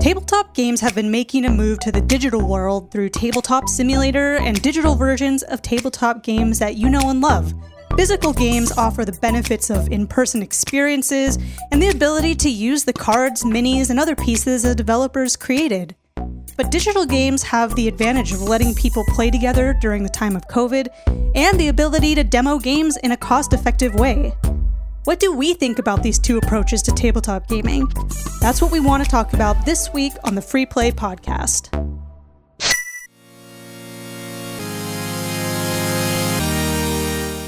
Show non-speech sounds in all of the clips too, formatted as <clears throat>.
Tabletop games have been making a move to the digital world through Tabletop Simulator and digital versions of tabletop games that you know and love. Physical games offer the benefits of in person experiences and the ability to use the cards, minis, and other pieces the developers created. But digital games have the advantage of letting people play together during the time of COVID and the ability to demo games in a cost effective way. What do we think about these two approaches to tabletop gaming? That's what we want to talk about this week on the Free Play Podcast.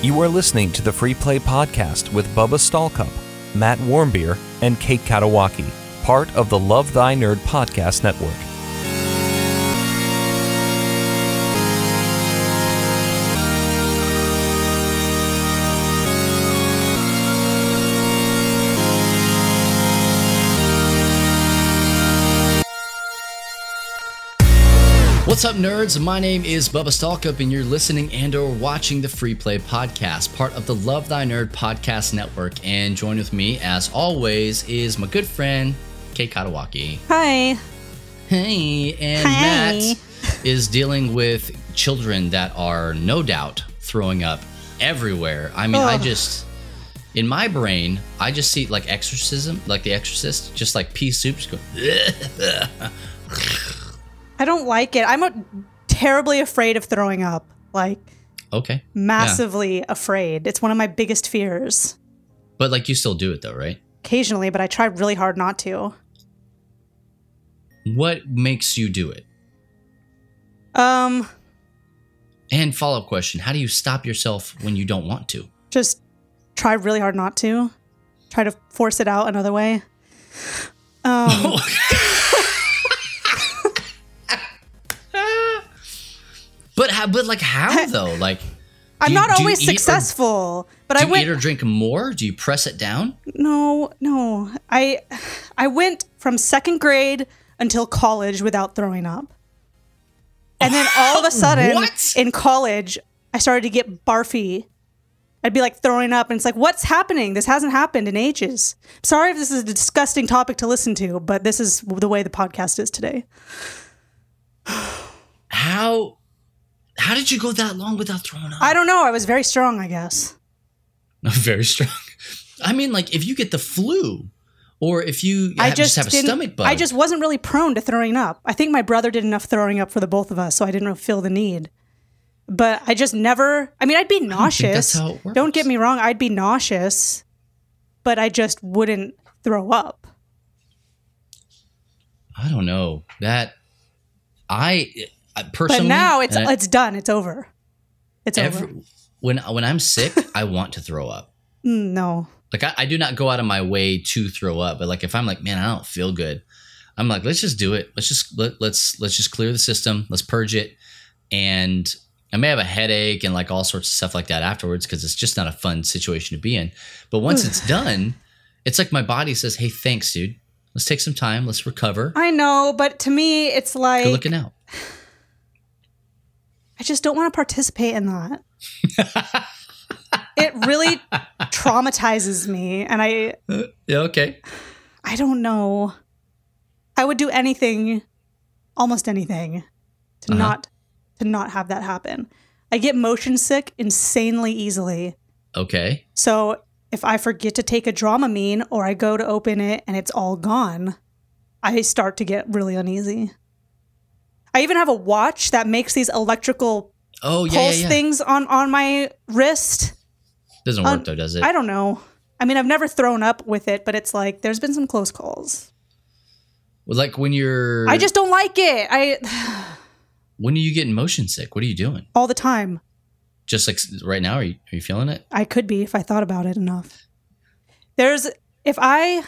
You are listening to the Free Play Podcast with Bubba Stallcup, Matt Warmbier, and Kate Katawaki, part of the Love Thy Nerd Podcast Network. What's up, nerds? My name is Bubba Stallcup, and you're listening and/or watching the Free Play Podcast, part of the Love Thy Nerd Podcast Network. And join with me, as always, is my good friend Kate Katawaki. Hi. Hey, and Hi. Matt is dealing with children that are no doubt throwing up everywhere. I mean, I just in my brain, I just see like exorcism, like The Exorcist, just like pea soup, just go. <laughs> <laughs> I don't like it. I'm a, terribly afraid of throwing up. Like, okay, massively afraid. It's one of my biggest fears. but like you still do it though, right? Occasionally, but I try really hard not to. What makes you do it? Um, And follow up question: How do you stop yourself when you don't want to? just try really hard not to. Try to force it out another way. <laughs> Um, But how? But like how <laughs> though? Like I'm you- not always eat or- successful, but do I you went. eat or drink more? Do you press it down? no, no. I, I went from second grade until college without throwing up, and then all of a <laughs> sudden What? in college, I started to get barfy. I'd be like throwing up, and it's like, what's happening? This hasn't happened in ages. Sorry if this is a disgusting topic to listen to, but this is the way the podcast is today. <sighs> How? How did you go that long without throwing up? I don't know. I was very strong, I guess. Very strong. I mean, like if you get the flu, or if you I have- just, just have a stomach bug. I just wasn't really prone to throwing up. I think my brother did enough throwing up for the both of us, so I didn't feel the need. But I just never. I mean, I'd be nauseous. that's how it works. Don't get me wrong. I'd be nauseous, but I just wouldn't throw up. I don't know that. I personally. But now it's I- it's done. It's over. It's every, over. when when I'm sick, <laughs> I want to throw up. Mm, No. Like I, I do not go out of my way to throw up, but like if I'm like, man, I don't feel good, I'm like, let's just do it. Let's just let, let's let's just clear the system. Let's purge it, and I may have a headache and like all sorts of stuff like that afterwards because it's just not a fun situation to be in. But once it's <sighs> done, it's like my body says, hey, thanks, dude. Let's take some time. Let's recover. I know, but to me, it's Good like looking out. I just don't want to participate in that. <laughs> it really traumatizes me, and I Yeah, okay. I don't know. I would do anything, almost anything, to Uh-huh. not to not have that happen. I get motion sick insanely easily. Okay. So if I forget to take a Dramamine or I go to open it and it's all gone, I start to get really uneasy. I even have a watch that makes these electrical Oh yeah, pulse yeah, yeah. things on on my wrist. Doesn't work Um, though, does it? I don't know. I mean, I've never thrown up with it, but it's like there's been some close calls. Well, like when you're, I just don't like it. I <sighs> when are you getting motion sick? What are you doing? all the time. Just like right now, are you are you feeling it? I could be if I thought about it enough. There's if I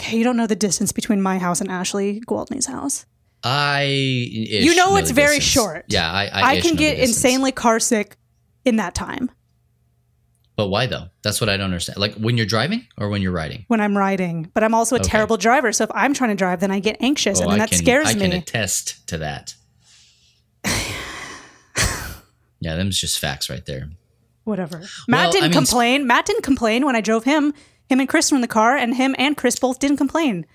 Okay, you don't know the distance between my house and Ashley Gwaldney's house. I You know it's very distance. short. Yeah, I I, I, can get insanely car sick in that time But why though? That's what I don't understand. Like when you're driving or when you're riding. when I'm riding. But I'm also a Okay. terrible driver, so if I'm trying to drive, then I get anxious Oh, and then that can, scares I me. I can attest to that. <laughs> yeah, them's just facts right there. Whatever. Matt Well, didn't I mean, complain. Matt didn't complain when I drove him. Him and Chris were in the car, and him and Chris both didn't complain.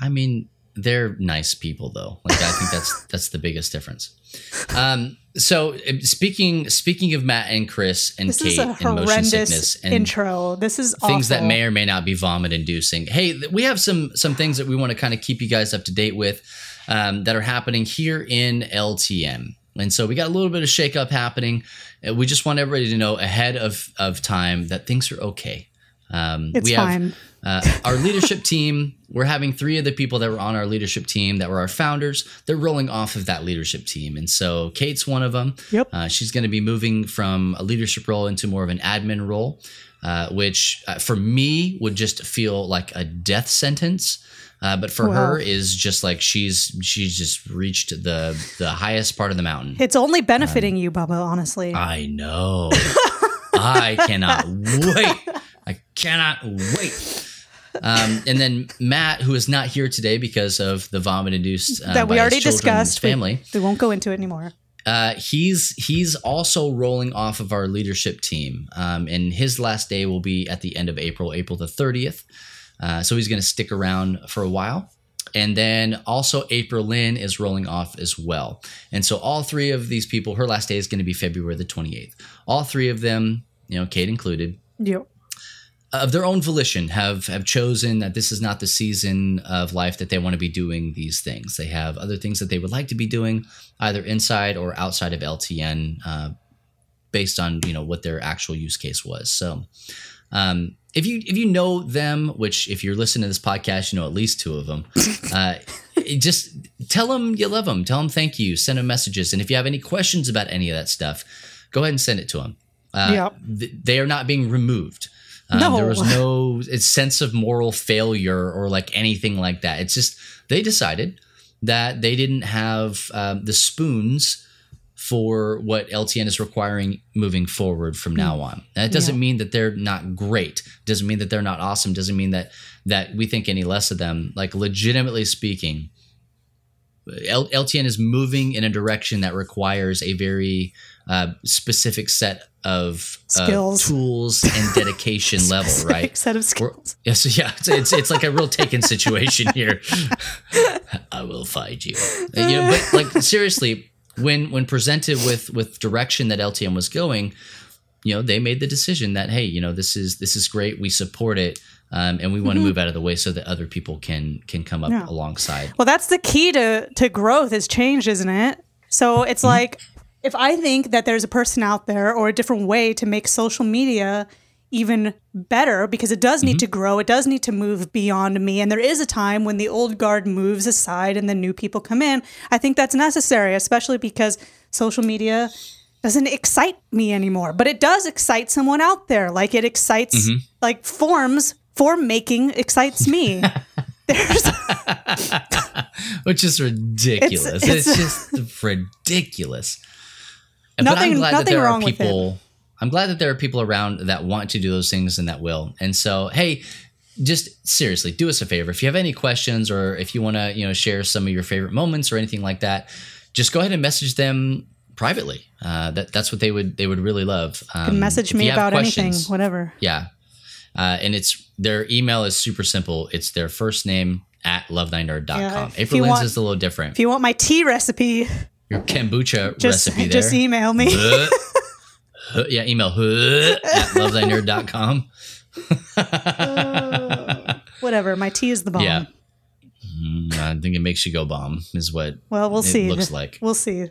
I mean, they're nice people though. Like I think that's that's the biggest difference. Um, so uh, speaking speaking of Matt and Chris and This Kate and motion horrendous sickness and intro. This is things that may or may not be vomit inducing. Hey, we have some some things that we want to kind of keep you guys up to date with um, that are happening here in LTN. And so we got a little bit of shakeup happening. Uh, We just want everybody to know ahead of of time that things are okay. Um, It's we fine. Uh, our leadership team. We're having three of the people that were on our leadership team that were our founders. They're rolling off of that leadership team, and so Kate's one of them. Yep. Uh, she's going to be moving from a leadership role into more of an admin role, uh, which uh, for me would just feel like a death sentence. Uh, but for Wow. her is just like she's she's just reached the the highest part of the mountain. It's only benefiting you, Bubba, honestly. I know. <laughs> I cannot wait. I cannot wait. Um, and then Matt, who is not here today because of the vomit induced uh, that we already children and his discussed. We- family. We, won't go into it anymore. Uh, he's he's also rolling off of our leadership team, um, and his last day will be at the end of April, April the thirtieth. Uh, so he's going to stick around for a while. And then also April Lynn is rolling off as well. And so all three of these people, her last day is going to be February the 28th. All three of them, you know, Kate included, Yep. Of their own volition have have chosen that this is not the season of life that they want to be doing these things. They have other things that they would like to be doing, either inside or outside of LTN, uh, based on you know what their actual use case was. So, um, if you if you know them, which if you're listening to this podcast, you know at least two of them. <laughs> Uh, just tell them you love them. Tell them thank you. Send them messages, and if you have any questions about any of that stuff, go ahead and send it to them. Uh, Yep. th- they are not being removed. Um, No. There was no sense of moral failure or like anything like that. It's just they decided that they didn't have um, the spoons for what LTN is requiring moving forward from now on. And it doesn't Yeah. mean that they're not great. Doesn't mean that they're not awesome. Doesn't mean that that we think any less of them. Like legitimately speaking, L- LTN is moving in a direction that requires a very uh, specific set of uh, Skills. tools and <laughs> dedication level, right? Set of skills. <laughs> yeah, so yeah, it's, it's it's like a real taken situation here. <laughs> I will find you. Uh, you know, but like seriously, when when presented with with direction that LTN was going, you know, they made the decision that hey, you know, this is this is great. We support it, um, and we want to move out of the way so that other people can can come up Yeah. alongside. Well, that's the key to to growth is change, isn't it? So it's like if I think that there's a person out there or a different way to make social media even better because it does need mm-hmm. to grow, it does need to move beyond me and there is a time when the old guard moves aside and the new people come in. I think that's necessary, especially because social media doesn't excite me anymore, but it does excite someone out there. Like it excites mm-hmm. like forms, form making excites me. <laughs> <laughs> <laughs> Which is ridiculous. It's, it's- just ridiculous. But I'm Nothing- glad that nothing there wrong are with it. people. I'm glad that there are people around that want to do those things and that will. And so, hey, just seriously, do us a favor. If you have any questions or if you want to, you know, share some of your favorite moments or anything like that, just go ahead and message them privately. Uh, that that's what they would they would really love. Um, message me about anything, whatever. yeah. Uh, and it's their email is super simple. It's their first name at lovethynerd.com. Yeah, if April you want- is a little different. If you want my tea recipe, Your kombucha just recipe there. just <laughs> email me. Yeah, email at <laughs> lovethynerd.com. Whatever. My tea is the bomb. Yeah. Mm, I think it makes you go bomb, is what Well, we'll it see. looks like. We'll see.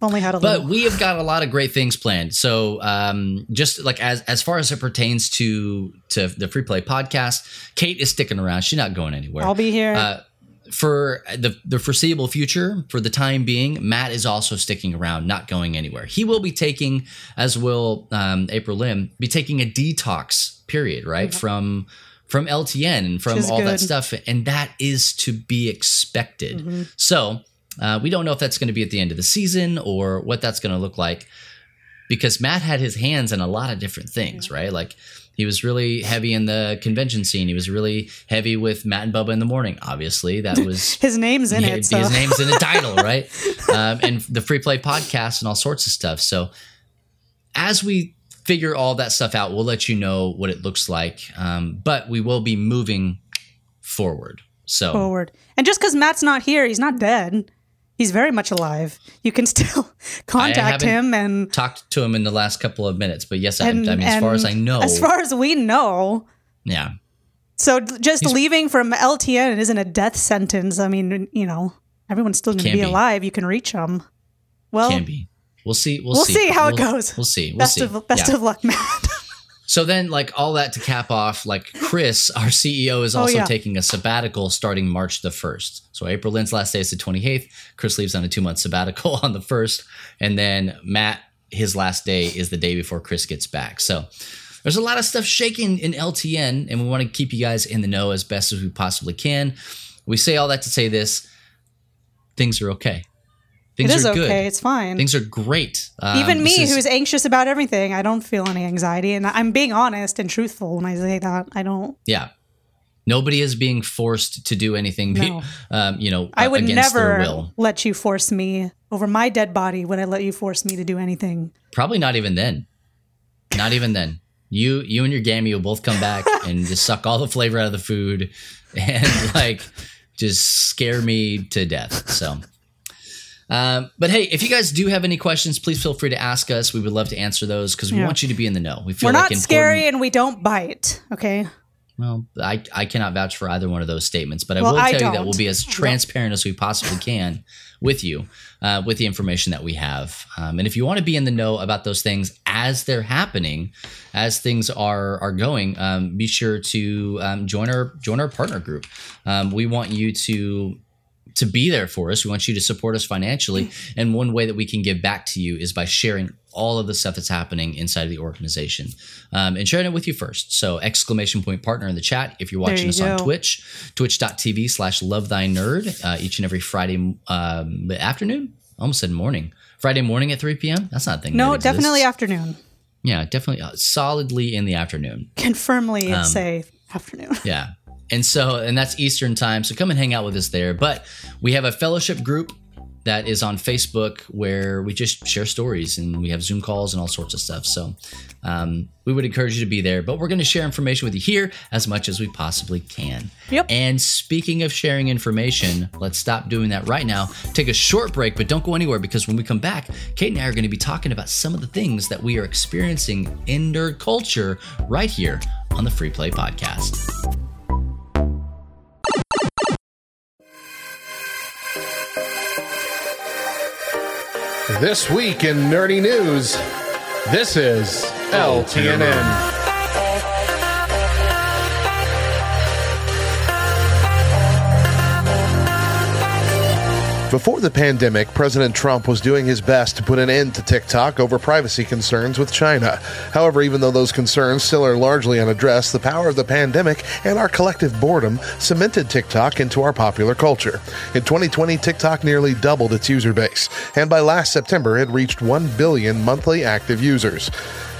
Only had a But little. we have got a lot of great things planned. So, um, just like as as far as it pertains to to the free play podcast, Kate is sticking around. She's not going anywhere. I'll be here. Uh, for the, the foreseeable future, for the time being, Matt is also sticking around, not going anywhere. He will be taking, as will um, April Lim, be taking a detox period, right, from from LTN and from all that stuff, and that is to be expected. Mm-hmm. So uh, we don't know if that's going to be at the end of the season or what that's going to look like, because Matt had his hands in a lot of different things, right? Like he was really heavy in the convention scene. He was really heavy with Matt and Bubba in the morning. Obviously, that <laughs> was his name's in yeah, it. So. his name's in the title, <laughs> right? Um, and the free play podcast and all sorts of stuff. So as we figure all that stuff out, we'll let you know what it looks like. Um, but we will be moving forward. So forward. And just because Matt's not here, he's not dead. He's very much alive. You can still <laughs> contact him and talked to him in the last couple of minutes, but yes, I, I mean, as far as I know, as far as we know. yeah, So just leaving from LTN isn't a death sentence. I mean, you know, everyone's still going to be, be. alive. You can reach them. Well, can be. We'll see. We'll, We'll see how it We'll- goes. We'll see. We'll best see. of best Yeah. of luck, <laughs> Matt. So then, like all that to cap off, like Chris, our CEO, is Oh, also yeah. taking a sabbatical starting March the 1st. So April Lynn's last day is the 28th. Chris leaves on a two month sabbatical <laughs> on the 1st. And then Matt, his last day is the day before Chris gets back. So there's a lot of stuff shaking in LTN, and we want to keep you guys in the know as best as we possibly can. We say all that to say this things are okay. Things it is are okay. It's fine. Things are great. Um, Even me, is- who's anxious about everything, I don't feel any anxiety, and I'm being honest and truthful when I say that. I don't. Yeah. Nobody is being forced to do anything, No. um, you know, I would never let you force me over my dead body. Would I let you force me to do anything? Probably not even then. Not even then. You, you and your gammy will both come back <laughs> and just suck all the flavor out of the food, and like just scare me to death. So, um, but hey, if you guys do have any questions, please feel free to ask us. We would love to answer those because we Yeah. want you to be in the know. We feel We're like not important- scary and we don't bite. Okay. Well, I, I cannot vouch for either one of those statements, but I Well, will I tell you that we'll be as transparent as we possibly can with you, uh, with the information that we have. Um, and if you want to be in the know about those things as they're happening, as things are are going, um, be sure to um, join our join our partner group. Um, we want you to to be there for us. We want you to support us financially. And one way that we can give back to you is by sharing all of the stuff that's happening inside of the organization um, and sharing it with you first. So exclamation point partner in the chat. If you're watching you us on go. Twitch, twitch.tv slash love thy nerd uh, each and every Friday um, afternoon. Almost said morning. Friday morning at 3 p.m. That's not a thing. No, definitely afternoon. Yeah, definitely uh, solidly in the afternoon. Can firmly Um, say afternoon. <laughs> Yeah. And so, and that's Eastern time. So come and hang out with us there. But we have a fellowship group that is on Facebook where we just share stories and we have Zoom calls and all sorts of stuff. So um, we would encourage you to be there. But we're going to share information with you here as much as we possibly can. Yep. And speaking of sharing information, let's stop doing that right now. Take a short break, but don't go anywhere because when we come back, Kate and I are going to be talking about some of the things that we are experiencing in nerd culture right here on the Free Play Podcast. This week in nerdy news, this is LTNN. <laughs> Before the pandemic, President Trump was doing his best to put an end to TikTok over privacy concerns with China. However, even though those concerns still are largely unaddressed, the power of the pandemic and our collective boredom cemented TikTok into our popular culture. In 2020, TikTok nearly doubled its user base, and by last September, it reached 1 billion monthly active users.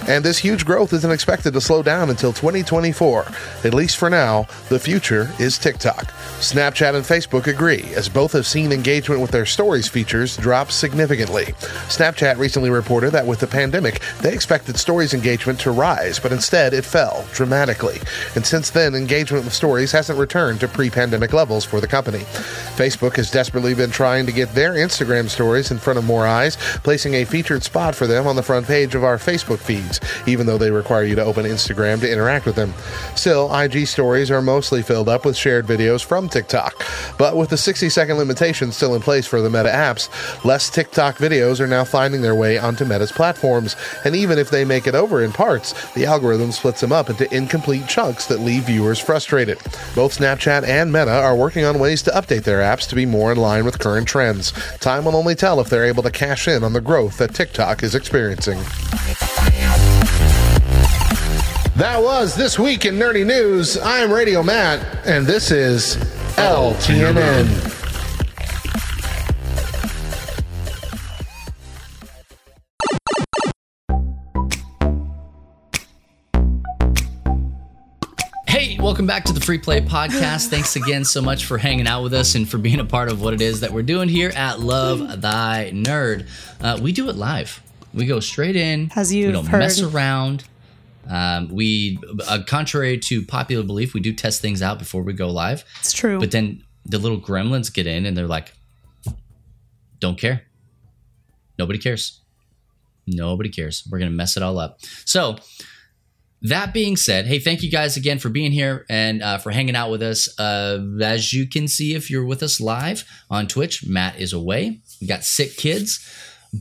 And this huge growth isn't expected to slow down until 2024. At least for now, the future is TikTok. Snapchat and Facebook agree, as both have seen engagement with their stories features drop significantly. Snapchat recently reported that with the pandemic, they expected stories engagement to rise, but instead it fell dramatically. And since then, engagement with stories hasn't returned to pre pandemic levels for the company. Facebook has desperately been trying to get their Instagram stories in front of more eyes, placing a featured spot for them on the front page of our Facebook feeds, even though they require you to open Instagram to interact with them. Still, IG stories are mostly filled up with shared videos from TikTok. But with the 60 second limitation still in place for the Meta apps, less TikTok videos are now finding their way onto Meta's platforms. And even if they make it over in parts, the algorithm splits them up into incomplete chunks that leave viewers frustrated. Both Snapchat and Meta are working on ways to update their apps to be more in line with current trends. Time will only tell if they're able to cash in on the growth that TikTok is experiencing. That was This Week in Nerdy News. I'm Radio Matt, and this is LTNN. Hey, welcome back to the Free Play Podcast. Thanks again so much for hanging out with us and for being a part of what it is that we're doing here at Love Thy Nerd. Uh, we do it live. We go straight in. As you've don't heard. mess around. Um, we, uh, contrary to popular belief, we do test things out before we go live. It's true. But then the little gremlins get in and they're like, don't care. Nobody cares. Nobody cares. We're going to mess it all up. So, that being said, hey, thank you guys again for being here and uh, for hanging out with us. Uh, as you can see, if you're with us live on Twitch, Matt is away. We got sick kids,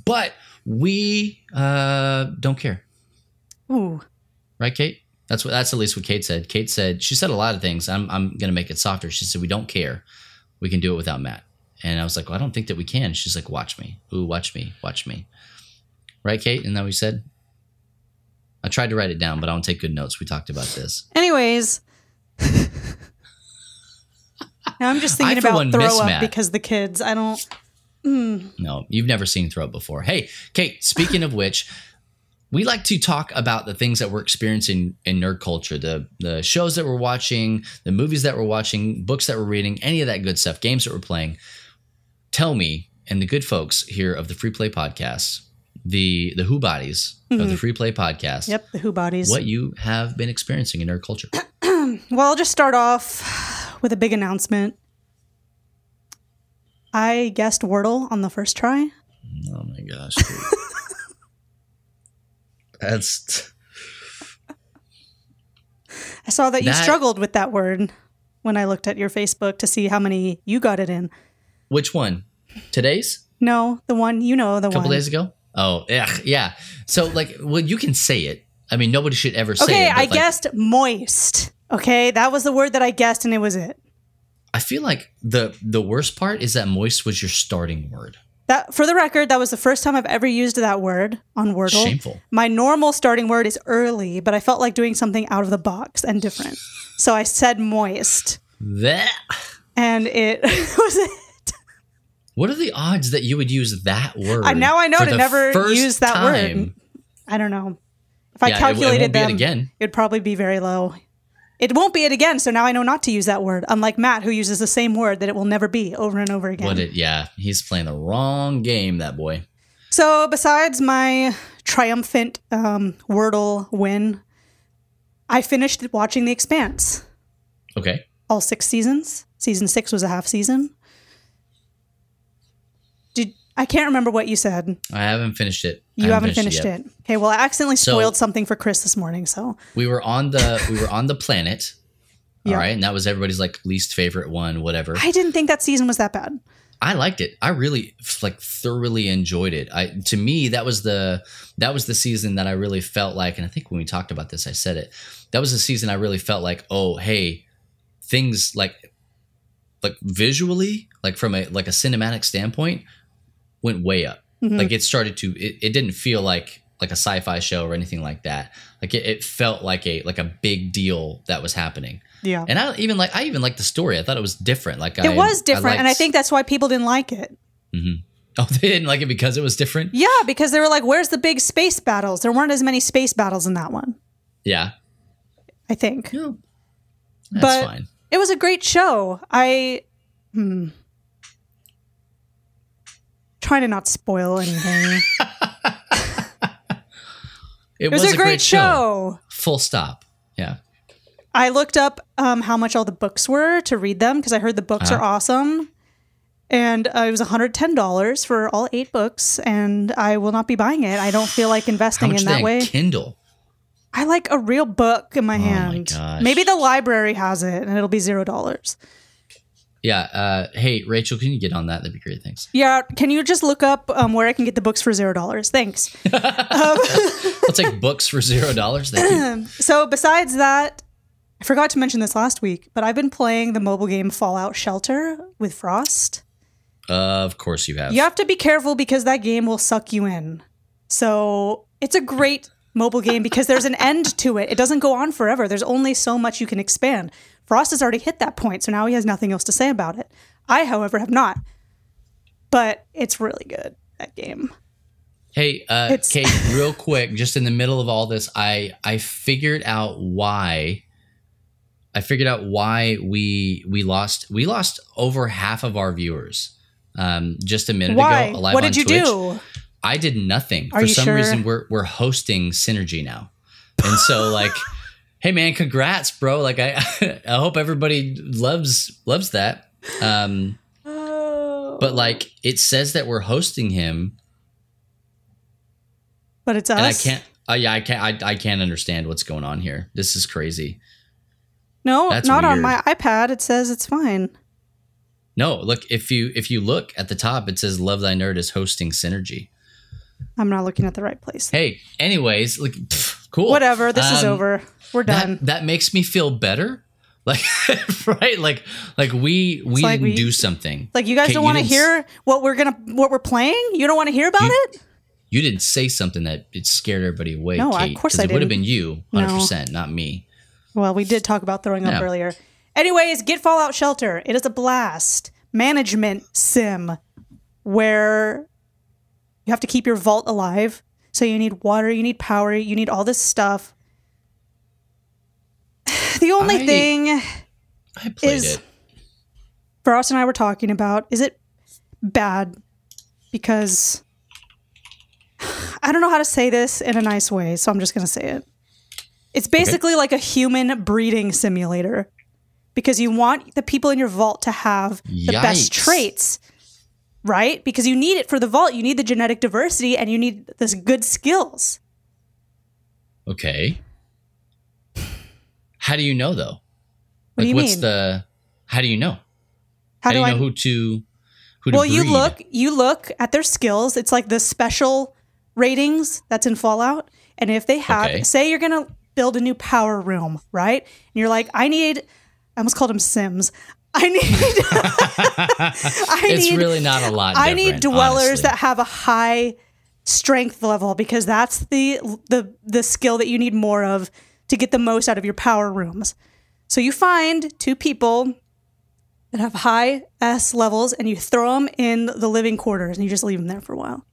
but we uh, don't care, Ooh. Right, Kate? That's what. That's at least what Kate said. Kate said she said a lot of things. I'm I'm gonna make it softer. She said we don't care. We can do it without Matt. And I was like, well, I don't think that we can. She's like, watch me. Ooh, watch me. Watch me. Right, Kate? That what you said? I tried to write it down, but I don't take good notes. We talked about this. Anyways. <laughs> now I'm just thinking about throw up Matt. because the kids, I don't. Hmm. No, you've never seen Throw Up before. Hey, Kate, speaking of which, we like to talk about the things that we're experiencing in nerd culture, the the shows that we're watching, the movies that we're watching, books that we're reading, any of that good stuff, games that we're playing. Tell me, and the good folks here of the Free Play Podcast, the the Who Bodies of the mm-hmm. Free Play Podcast, Yep, the Who bodies. what you have been experiencing in nerd culture. <clears throat> Well, I'll just start off with a big announcement. I guessed Wordle on the first try. Oh my gosh. <laughs> That's I saw that you That- struggled with that word when I looked at your Facebook to see how many you got it in. which one? Today's? No, the one you know, the A couple one. days ago? Oh, yeah, yeah. So like, well, you can say it. I mean, nobody should ever say okay, it. but, I like, guessed moist. Okay, that was the word that I guessed, and it was it. I feel like the the worst part is that moist was your starting word. That, for the record, that was the first time I've ever used that word on Wordle. Shameful. My normal starting word is early, but I felt like doing something out of the box and different. So I said moist, That. and it <laughs> was it. What are the odds that you would use that word? I- now I know to never use that word. I don't know. If I Yeah, it it calculated won't it them, again. it'd probably be very low. It won't be it again, so now I know not to use that word. Unlike Matt, who uses the same word that it will never be over and over again. What it? Yeah, he's playing the wrong game. That boy. So, besides my triumphant um, Wordle win, I finished watching The Expanse. Okay. All six seasons. Season six was a half season. Did I can't remember what you said. I haven't finished it. I You haven't finished yet. it. Okay, well, I accidentally So- spoiled something for Chris this morning. So, We were on the we were on the planet. All Yeah. right, and that was everybody's like least favorite one, whatever. I didn't think that season was that bad. I liked it. I really like thoroughly enjoyed it. I to me that was the that was the season that I really felt like, and I think when we talked about this, I said it. That was the season I really felt like, oh hey, things like like visually, like from a like a cinematic standpoint, went way up. Mhm. Like it started to. It, it didn't feel like like a sci-fi show or anything like that. Like it, it felt like a like a big deal that was happening. Yeah. And I even like I even liked the story. I thought it was different. Like It I, was different, and I think that's why people didn't like it. <laughs> Oh, they didn't like it because it was different. Yeah, because they were like, "Where's the big space battles?" There weren't as many space battles in that one. Yeah, I think. yeah. That's But- fine. It was a great show. I hmm. Trying to not spoil anything. <laughs> It, It was, a great, show. Full stop. Yeah. I looked up um, how much all the books were to read them because I heard the books are Uh-huh. awesome. And uh, it was $110 for all eight books, and I will not be buying it. I don't feel like investing in that way. Kindle? I like a real book in my Oh my hand. gosh. Maybe the library has it, and it'll be zero dollars. Yeah. Uh, hey, Rachel, can you get on that? That'd be great. Thanks. Yeah, can you just look up um, where I can get the books for zero dollars? Thanks. <laughs> I'll take <laughs> books for zero dollars. Thank you. <clears throat> So besides that, I forgot to mention this last week, but I've been playing the mobile game Fallout Shelter with Frost. of course you have. You have to be careful because that game will suck you in. So it's a great mobile game because there's an end to it. It doesn't go on forever. There's only so much you can expand. Frost has already hit that point, so now he has nothing else to say about it. I, however, have not. But it's really good, that game. Hey, uh, It's- Kate, <laughs> real quick, just in the middle of all this, I I figured out why. I figured out why we we lost we lost over half of our viewers. Um, just a minute Why? ago, live What on did you Twitch. do? I did nothing. Are For some sure? reason, we're we're hosting Synergy now. And so like, hey man, congrats, bro. Like I <laughs> I hope everybody loves loves that. Um but like it says that we're hosting him but it's us. and I can't uh, yeah, I can't I, I can't understand what's going on here. This is crazy. No, That's not on my iPad. It says it's fine. No, look, if you if you look at the top, it says Love Thy Nerd is hosting Synergy. I'm not looking at the right place. Hey, anyways, like pff, cool. Whatever. This is Um, over. We're done. That that makes me feel better. <laughs> Like right, like like we we like didn't we- do something. like you guys don't want to hear what we're gonna what we're playing. You don't want to hear about You- it. You didn't say something that it scared everybody away. No, of course I it would have been you, hundred percent, not me. Well, we did talk about throwing up earlier. Anyways, get Fallout Shelter. It is a blast management sim where you have to keep your vault alive. So you need water, you need power, you need all this stuff. The only I- thing I played Is- it. Frost and I were talking about is it bad because I don't know how to say this in a nice way, so I'm just going to say it. It's basically like a human breeding simulator because you want the people in your vault to have the best traits, right? Because you need it for the vault. You need the genetic diversity and you need this good skills. Okay. How do you know though? What do you what's mean? the how do you know? How, How, do you I know who to who to well you look you look at their skills it's like the special ratings that's in fallout and if they have Okay. say you're gonna build a new power room right and you're like i need i almost called them sims i need <laughs> i it's need really not a lot. i need dwellers honestly. that have a high strength level because that's the the the skill that you need more of to get the most out of your power rooms so you find two people that have high S levels and you throw them in the living quarters and you just leave them there for a while.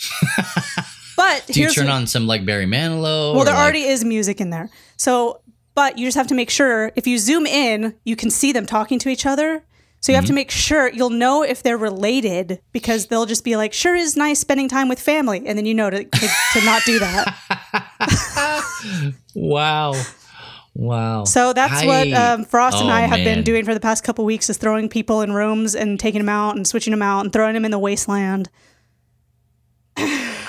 <laughs> but Do you turn on some like Barry Manilow? well, there like- already is music in there. So, but you just have to make sure if you zoom in, you can see them talking to each other. So you have Mm-hmm. to make sure you'll know if they're related because they'll just be like, "Sure is nice spending time with family," and then you know to to, to not do that. <laughs> Wow. Wow. So that's I- what um, Frost and oh, I have been doing for the past couple weeks: is throwing people in rooms and taking them out and switching them out and throwing them in the wasteland.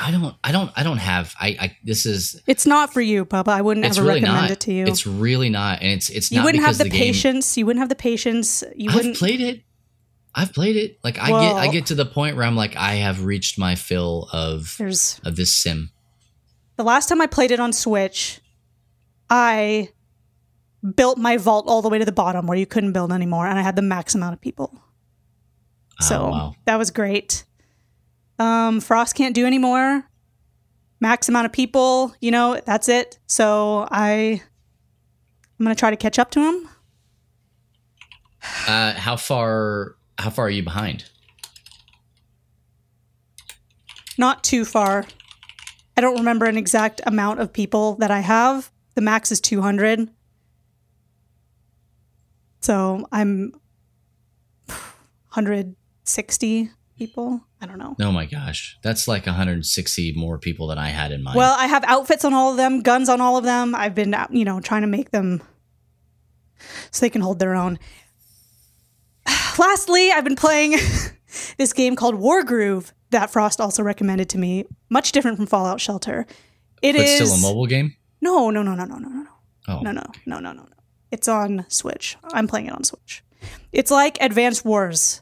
I don't I don't I don't have I I this is It's not for you, Bubba. I wouldn't ever really recommend not. it to you. It's really not. And it's it's you not wouldn't have the, the, game patience. You wouldn't have the patience. You I've wouldn't. played it. I've played it. Like I Well- get I get to the point where I'm like I have reached my fill of There's of this sim. the last time I played it on Switch, I built my vault all the way to the bottom where you couldn't build anymore, and I had the max amount of people. Oh, so oh, wow. that was great. Um, Frost can't do anymore. Max amount of people, you know, that's it. So I, I'm gonna try to catch up to him. Uh, how far how far are you behind? Not too far. I don't remember an exact amount of people that I have. The max is 200. So I'm <sighs> 160 people. I don't know. Oh my gosh. That's like 160 more people than I had in mind. Well, I have outfits on all of them, guns on all of them. I've been, uh, you know, trying to make them so they can hold their own. <sighs> Lastly, I've been playing <laughs> this game called Wargroove that Frost also recommended to me. Much different from Fallout Shelter. It but is still a mobile game? No, no, no, no, no, no, no, Oh. no, no, no, no, no, no. It's on Switch. I'm playing it on Switch. It's like Advanced Wars,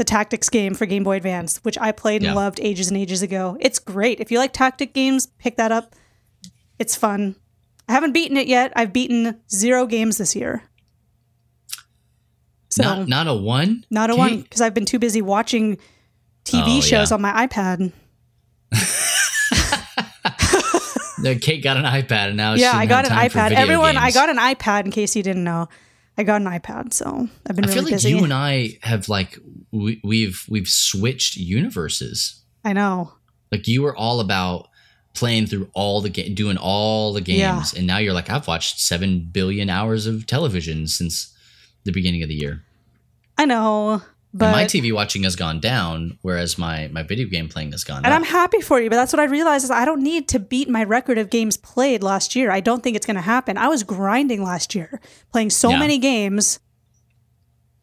the tactics game for Game Boy Advance, which I played and Yeah. loved ages and ages ago. It's great. If you like tactic games, pick that up. It's fun. I haven't beaten it yet. I've beaten zero games this year. So not not a one? not a Kate? one because I've been too busy watching TV Oh, shows yeah. on my iPad. <laughs> Kate got an iPad and now yeah, I got an have time for iPad. Everyone, I got an iPad in case you didn't know. I got an iPad, so I've been I really feel like busy. you and I have like we, we've we've switched universes. I know. Like you were all about playing through all the game, doing all the games, Yeah. and now you're like, I've watched seven billion hours of television since the beginning of the year. I know. But my TV watching has gone down, whereas my my video game playing has gone down. and up. I'm happy for you, but that's what I realized is I don't need to beat my record of games played last year. I don't think it's going to happen. I was grinding last year, playing so Yeah. many games.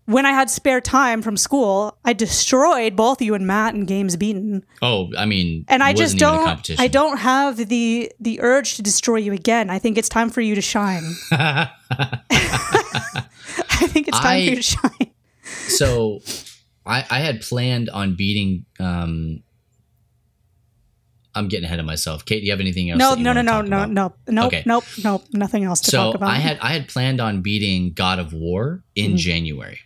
When I had spare time from school, I destroyed both you and Matt in games beaten. oh, I mean, And I just wasn't even a don't. I don't have the the urge to destroy you again. I think it's time for you to shine. <laughs> <laughs> I think it's time I- for you to shine. So I, I had planned on beating. Um, I'm getting ahead of myself. Kate, do you have anything else? No, no, no, no, no, no, nope, Okay. nope, nope, nothing else to So talk about. I had I had planned on beating God of War in Mhm. January.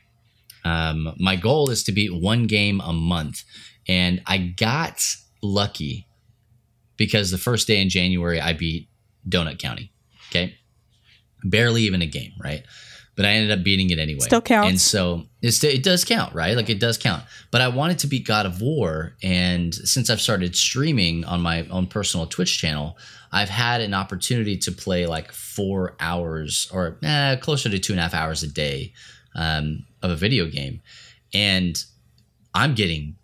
Um, my goal is to beat one game a month, and I got lucky because the first day in January I beat Donut County. Okay, barely even a game, right? But I ended up beating it anyway. Still counts. And so it's, it does count, right? Like it does count. But I wanted to beat God of War, and since I've started streaming on my own personal Twitch channel, I've had an opportunity to play like four hours or eh, closer to two and a half hours a day um, of a video game, and I'm getting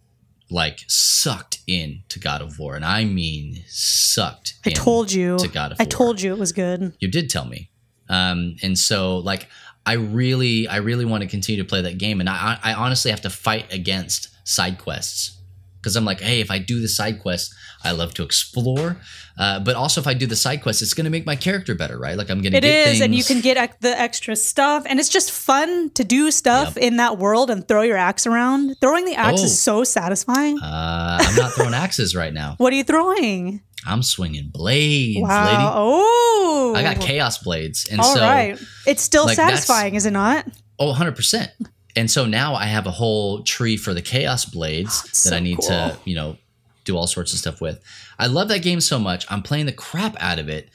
like sucked in to God of War, and I mean sucked. I in told you. to God of I War. told you it was good. You did tell me. Um, and so like I really, I really want to continue to play that game. And I, I honestly have to fight against side quests because I'm like, hey, if I do the side quest, I love to explore. Uh, but also, if I do the side quest, it's going to make my character better, right? Like I'm going to It get is, and you can get the extra stuff, and it's just fun to do stuff in that world and throw your axe around. Throwing the axe Oh. is so satisfying. Uh, I'm not throwing axes right now. <laughs> what are you throwing? I'm swinging blades, wow! lady. Oh, I got chaos blades, and All so right. it's still like, satisfying, is it not? Oh, 100%. And so now I have a whole tree for the chaos blades that so I need to, you know, do all sorts of stuff with. I love that game so much. I'm playing the crap out of it.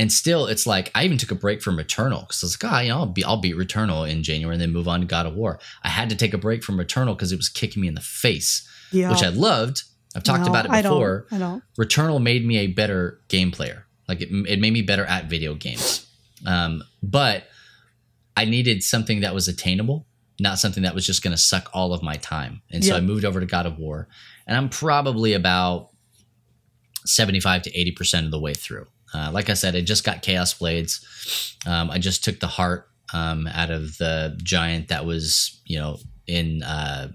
And still, it's like I even took a break from Returnal because I was like, ah, you know, I'll, be, I'll beat Returnal in January and then move on to God of War. I had to take a break from Returnal because it was kicking me in the face, Yeah, which I loved. I've talked No, about it I don't. before. I don't. Returnal made me a better game player. Like it, it made me better at video games. Um, but I needed something that was attainable, not something that was just going to suck all of my time. And so Yeah. I moved over to God of War, and I'm probably about 75 to 80% of the way through. Uh, like I said, I just got Chaos Blades. Um, I just took the heart um, out of the giant that was, you know, in uh,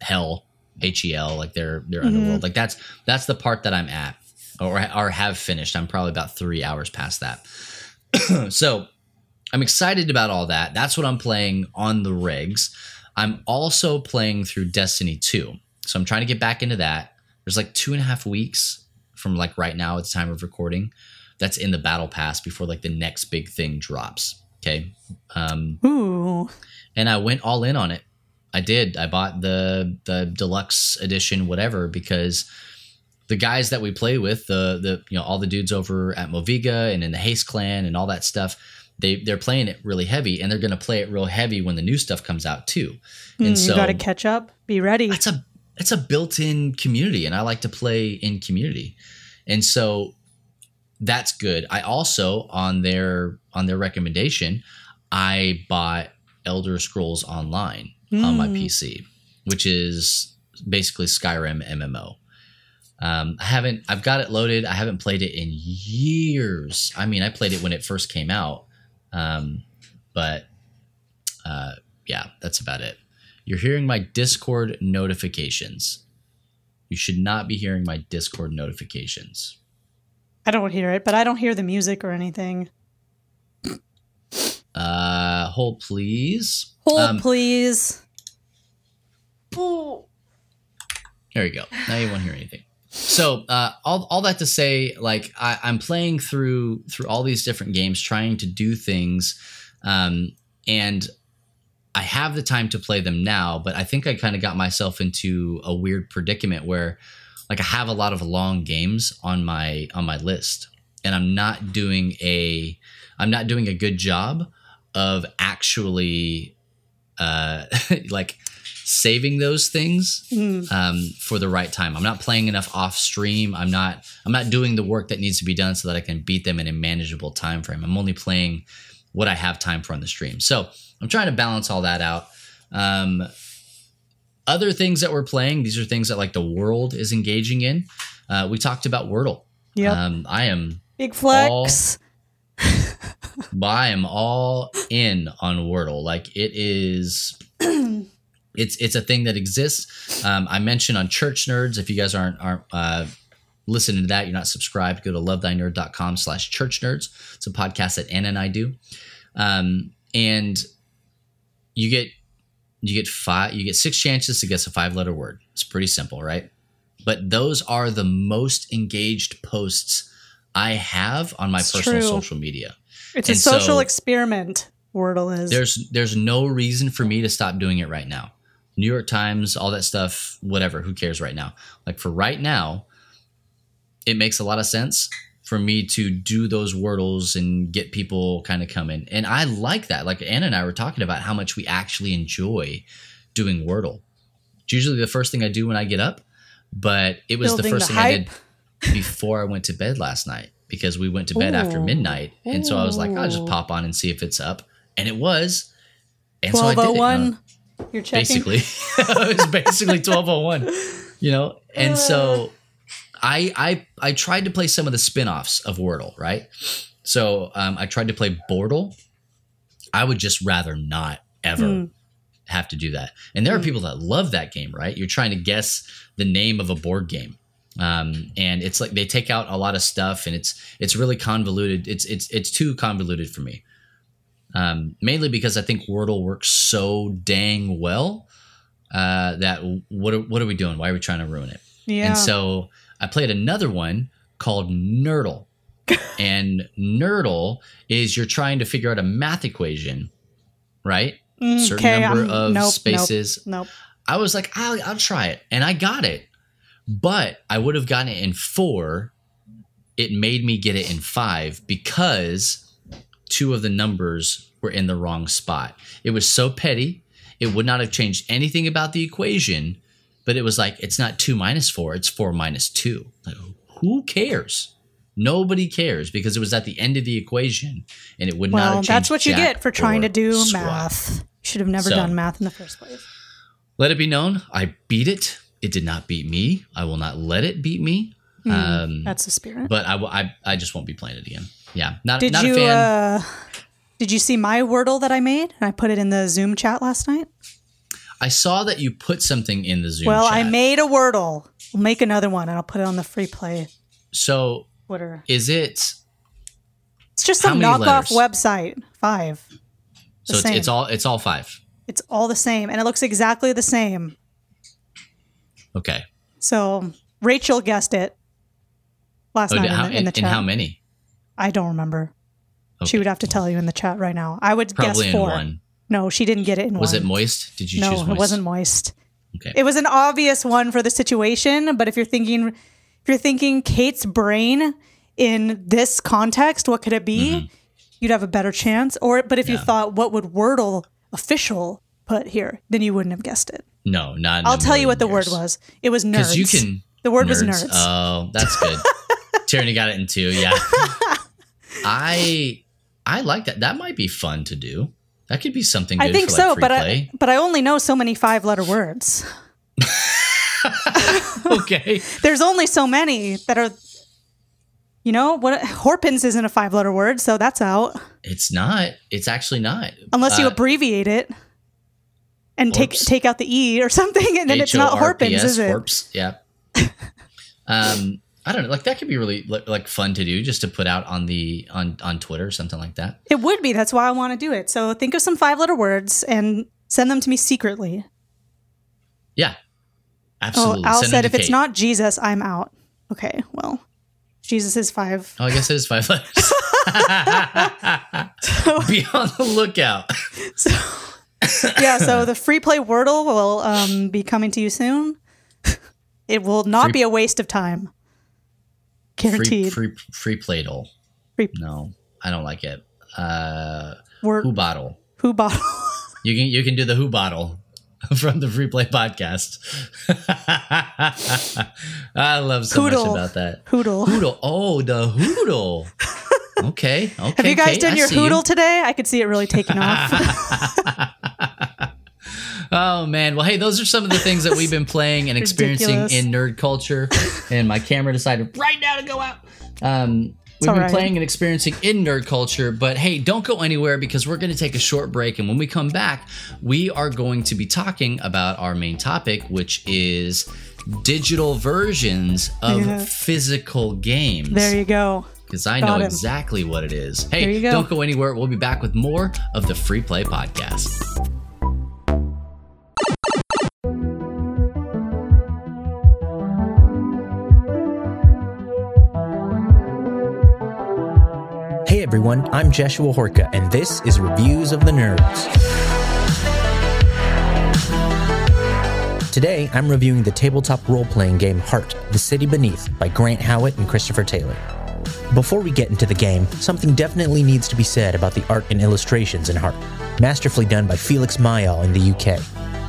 Hell, H E L, like their their Mhm. underworld. Like that's that's the part that I'm at, or or have finished. I'm probably about three hours past that. <clears throat> so I'm excited about all that. That's what I'm playing on the rigs. I'm also playing through Destiny 2. So I'm trying to get back into that. There's like two and a half weeks from like right now at the time of recording. That's in the battle pass before like the next big thing drops. Okay. Um, Ooh, and I went all in on it. I did. I bought the the deluxe edition, whatever, because the guys that we play with, the the you know all the dudes over at Moviga and in the Haste Clan and all that stuff, they they're playing it really heavy, and they're going to play it real heavy when the new stuff comes out too. Mm, And so you got to catch up. Be ready. it's a it's a built-in community and i like to play in community and so that's good i also on their on their recommendation i bought elder scrolls online on my Mm. pc which is basically skyrim mmo um, i haven't i've got it loaded i haven't played it in years i mean i played it when it first came out um, but uh, yeah that's about it you're hearing my Discord notifications. You should not be hearing my Discord notifications. I don't hear it, but I don't hear the music or anything. Uh, hold please. Hold, Um, please. Ooh. There you go. Now you won't hear anything. So uh, all all that to say, like I, I'm playing through through all these different games, trying to do things, um, and I have the time to play them now. But I think I kind of got myself into a weird predicament where, like, I have a lot of long games on my on my list, and I'm not doing a I'm not doing a good job of actually uh, <laughs> like saving those things Mm. um, for the right time. I'm not playing enough off stream. I'm not I'm not doing the work that needs to be done so that I can beat them in a manageable time frame. I'm only playing what I have time for on the stream. So I'm trying to balance all that out. Um, other things that we're playing, these are things that like the world is engaging in. Uh, we talked about Wordle. Yeah. Um, I am Big flex. But <laughs> I am all in on Wordle. Like it is <clears throat> it's it's a thing that exists. Um, I mentioned on Church Nerds. If you guys aren't aren't uh, listening to that, you're not subscribed. Go to lovethynerd.com slash church nerds. It's a podcast that Anna and I do. Um, and you get you get five you get six chances to guess a five letter word. It's pretty simple, right? But those are the most engaged posts I have on my It's personal true. social media. It's a social so- experiment. Wordle is. There's there's no reason for me to stop doing it right now. New York Times, all that stuff, whatever, who cares right now? Like for right now, it makes a lot of sense for me to do those wordles and get people kind of coming. And I like that. Like Anna and I were talking about how much we actually enjoy doing Wordle. It's usually the first thing I do when I get up, but it was Building the first the thing I did before I went to bed last night because we went to bed after Ooh. midnight. And so I was like, I'll just pop on and see if it's up. And it was. And so I did it. You know, 1201. You're checking. basically. <laughs> it was basically 1201. You know? And so <sighs> I I I tried to play some of the spin-offs of Wordle, right? So um, I tried to play Bordle. I would just rather not ever Mm. have to do that. And there are Mm. people that love that game, right? You're trying to guess the name of a board game. Um, and it's like they take out a lot of stuff and it's it's really convoluted. It's it's it's too convoluted for me. Um, mainly because I think Wordle works so dang well uh, that what are, what are we doing? Why are we trying to ruin it? Yeah. And so I played another one called Nerdle. <laughs> and Nerdle is you're trying to figure out a math equation, right? Mm, certain okay, number I'm- of nope, nope, spaces. Nope. I was like, I'll, I'll try it. And I got it. But I would have gotten it in four. It made me get it in five because two of the numbers were in the wrong spot. It was so petty. It would not have changed anything about the equation, but it was like, it's not two minus four, it's four minus two. Like, who cares? Nobody cares because it was at the end of the equation and it would not Well, have changed. that's what you get for trying to do squat. math. You should have never So- done math in the first place. Let it be known, I beat it. It did not beat me. I will not let it beat me. Mm, Um, that's the spirit. but I, will- I, I just won't be playing it again. Yeah, not, Did not you a fan. uh did you see my wordle that I made? And I put it in the Zoom chat last night. I saw that you put something in the Zoom. well, I made a wordle. I'll make another one and I'll put it on the free play So Twitter. is it? It's just some knockoff letters? website. Five. So it's, it's all it's all five. It's all the same and it looks exactly the same. Okay. So Rachel guessed it last Oh, night how, in, the, in the and how many? I don't remember. She would have to tell you in the chat right now. I would Probably guess in four. one. No, she didn't get it in Was one. Was it moist? Did you no, choose moist? it wasn't moist. Okay. It was an obvious one for the situation, but if you're thinking if you're thinking Kate's brain in this context, what could it be? You'd have a better chance. Or but if you Mm-hmm. Thought what would Wordle official put here, then you wouldn't have guessed it. no, not. I'll tell you what the million word was. It was nerds. Because you can. the word was nerds. Oh, that's good. <laughs> Tyranny got it in two. Yeah. <laughs> I I like that. That might be fun to do. That could be something. Good I think for, like, so, but play. I but I only know so many five letter words. <laughs> okay. <laughs> There's only so many that are you know, what Horpins isn't a five letter word, so that's out. It's not. It's actually not. Unless you Uh, abbreviate it and take Horps. take out the E or something, and then it's not Horpins, is it? Horps. Yeah. <laughs> um, I don't know. Like that could be really like fun to do, just to put out on the on on Twitter or something like that. It would be. That's why I want to do it. So think of some five letter words and send them to me secretly. Yeah. Absolutely. Oh, Al Send said, if to it's not Jesus, I'm out. Okay, well, Jesus is five. Oh, I guess it is five letters. <laughs> <laughs> Be on the lookout. <laughs> So, yeah, so the free play Wordle will um, be coming to you soon. It will not Free- be a waste of time. Free, Guaranteed. free, free Pladle. Free- No, I don't like it. Uh, Word, Who bottle? who bottle? <laughs> You can you can do the Who bottle <laughs> from the Free Play podcast. <laughs> I love so Hoodle. much about that. Hoodle. Hoodle. Oh, the hoodle. Okay. Okay. Have you guys done I your see you. hoodle today? I could see it really taking off. Oh man. Well, hey, those are some of the things that we've been playing and <laughs> experiencing Ridiculous. in nerd culture. and my camera decided right now to go out. Um, we've been right. playing and experiencing in nerd culture, but hey, don't go anywhere because we're going to take a short break. And when we come back, we are going to be talking about our main topic, which is digital versions of Yeah. physical games. There you go. because I Got know him. exactly what it is. Hey, go. don't go anywhere. We'll be back with more of the Free Play Podcast. Everyone, I'm Joshua Horka, and this is Reviews of the Nerds. Today, I'm reviewing the tabletop role playing game Heart The City Beneath by Grant Howitt and Christopher Taylor. Before we get into the game, something definitely needs to be said about the art and illustrations in Heart, masterfully done by Felix Miall in the UK.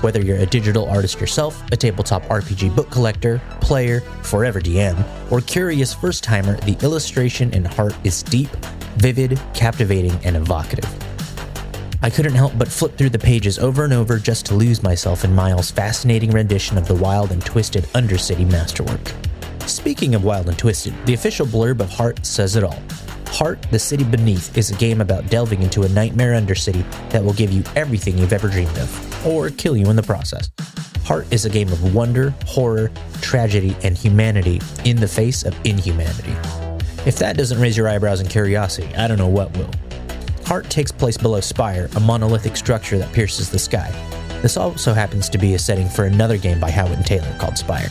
Whether you're a digital artist yourself, a tabletop RPG book collector, player, forever DM, or curious first timer, the illustration in Heart is deep, vivid, captivating, and evocative. I couldn't help but flip through the pages over and over just to lose myself in Miall's fascinating rendition of the wild and twisted Undercity masterwork. Speaking of wild and twisted, the official blurb of Heart says it all. Heart, the City Beneath is a game about delving into a nightmare undercity that will give you everything you've ever dreamed of, or kill you in the process. Heart is a game of wonder, horror, tragedy, and humanity in the face of inhumanity. If that doesn't raise your eyebrows and curiosity, I don't know what will. Heart takes place below Spire, a monolithic structure that pierces the sky. This also happens to be a setting for another game by Howitt and Taylor called Spire.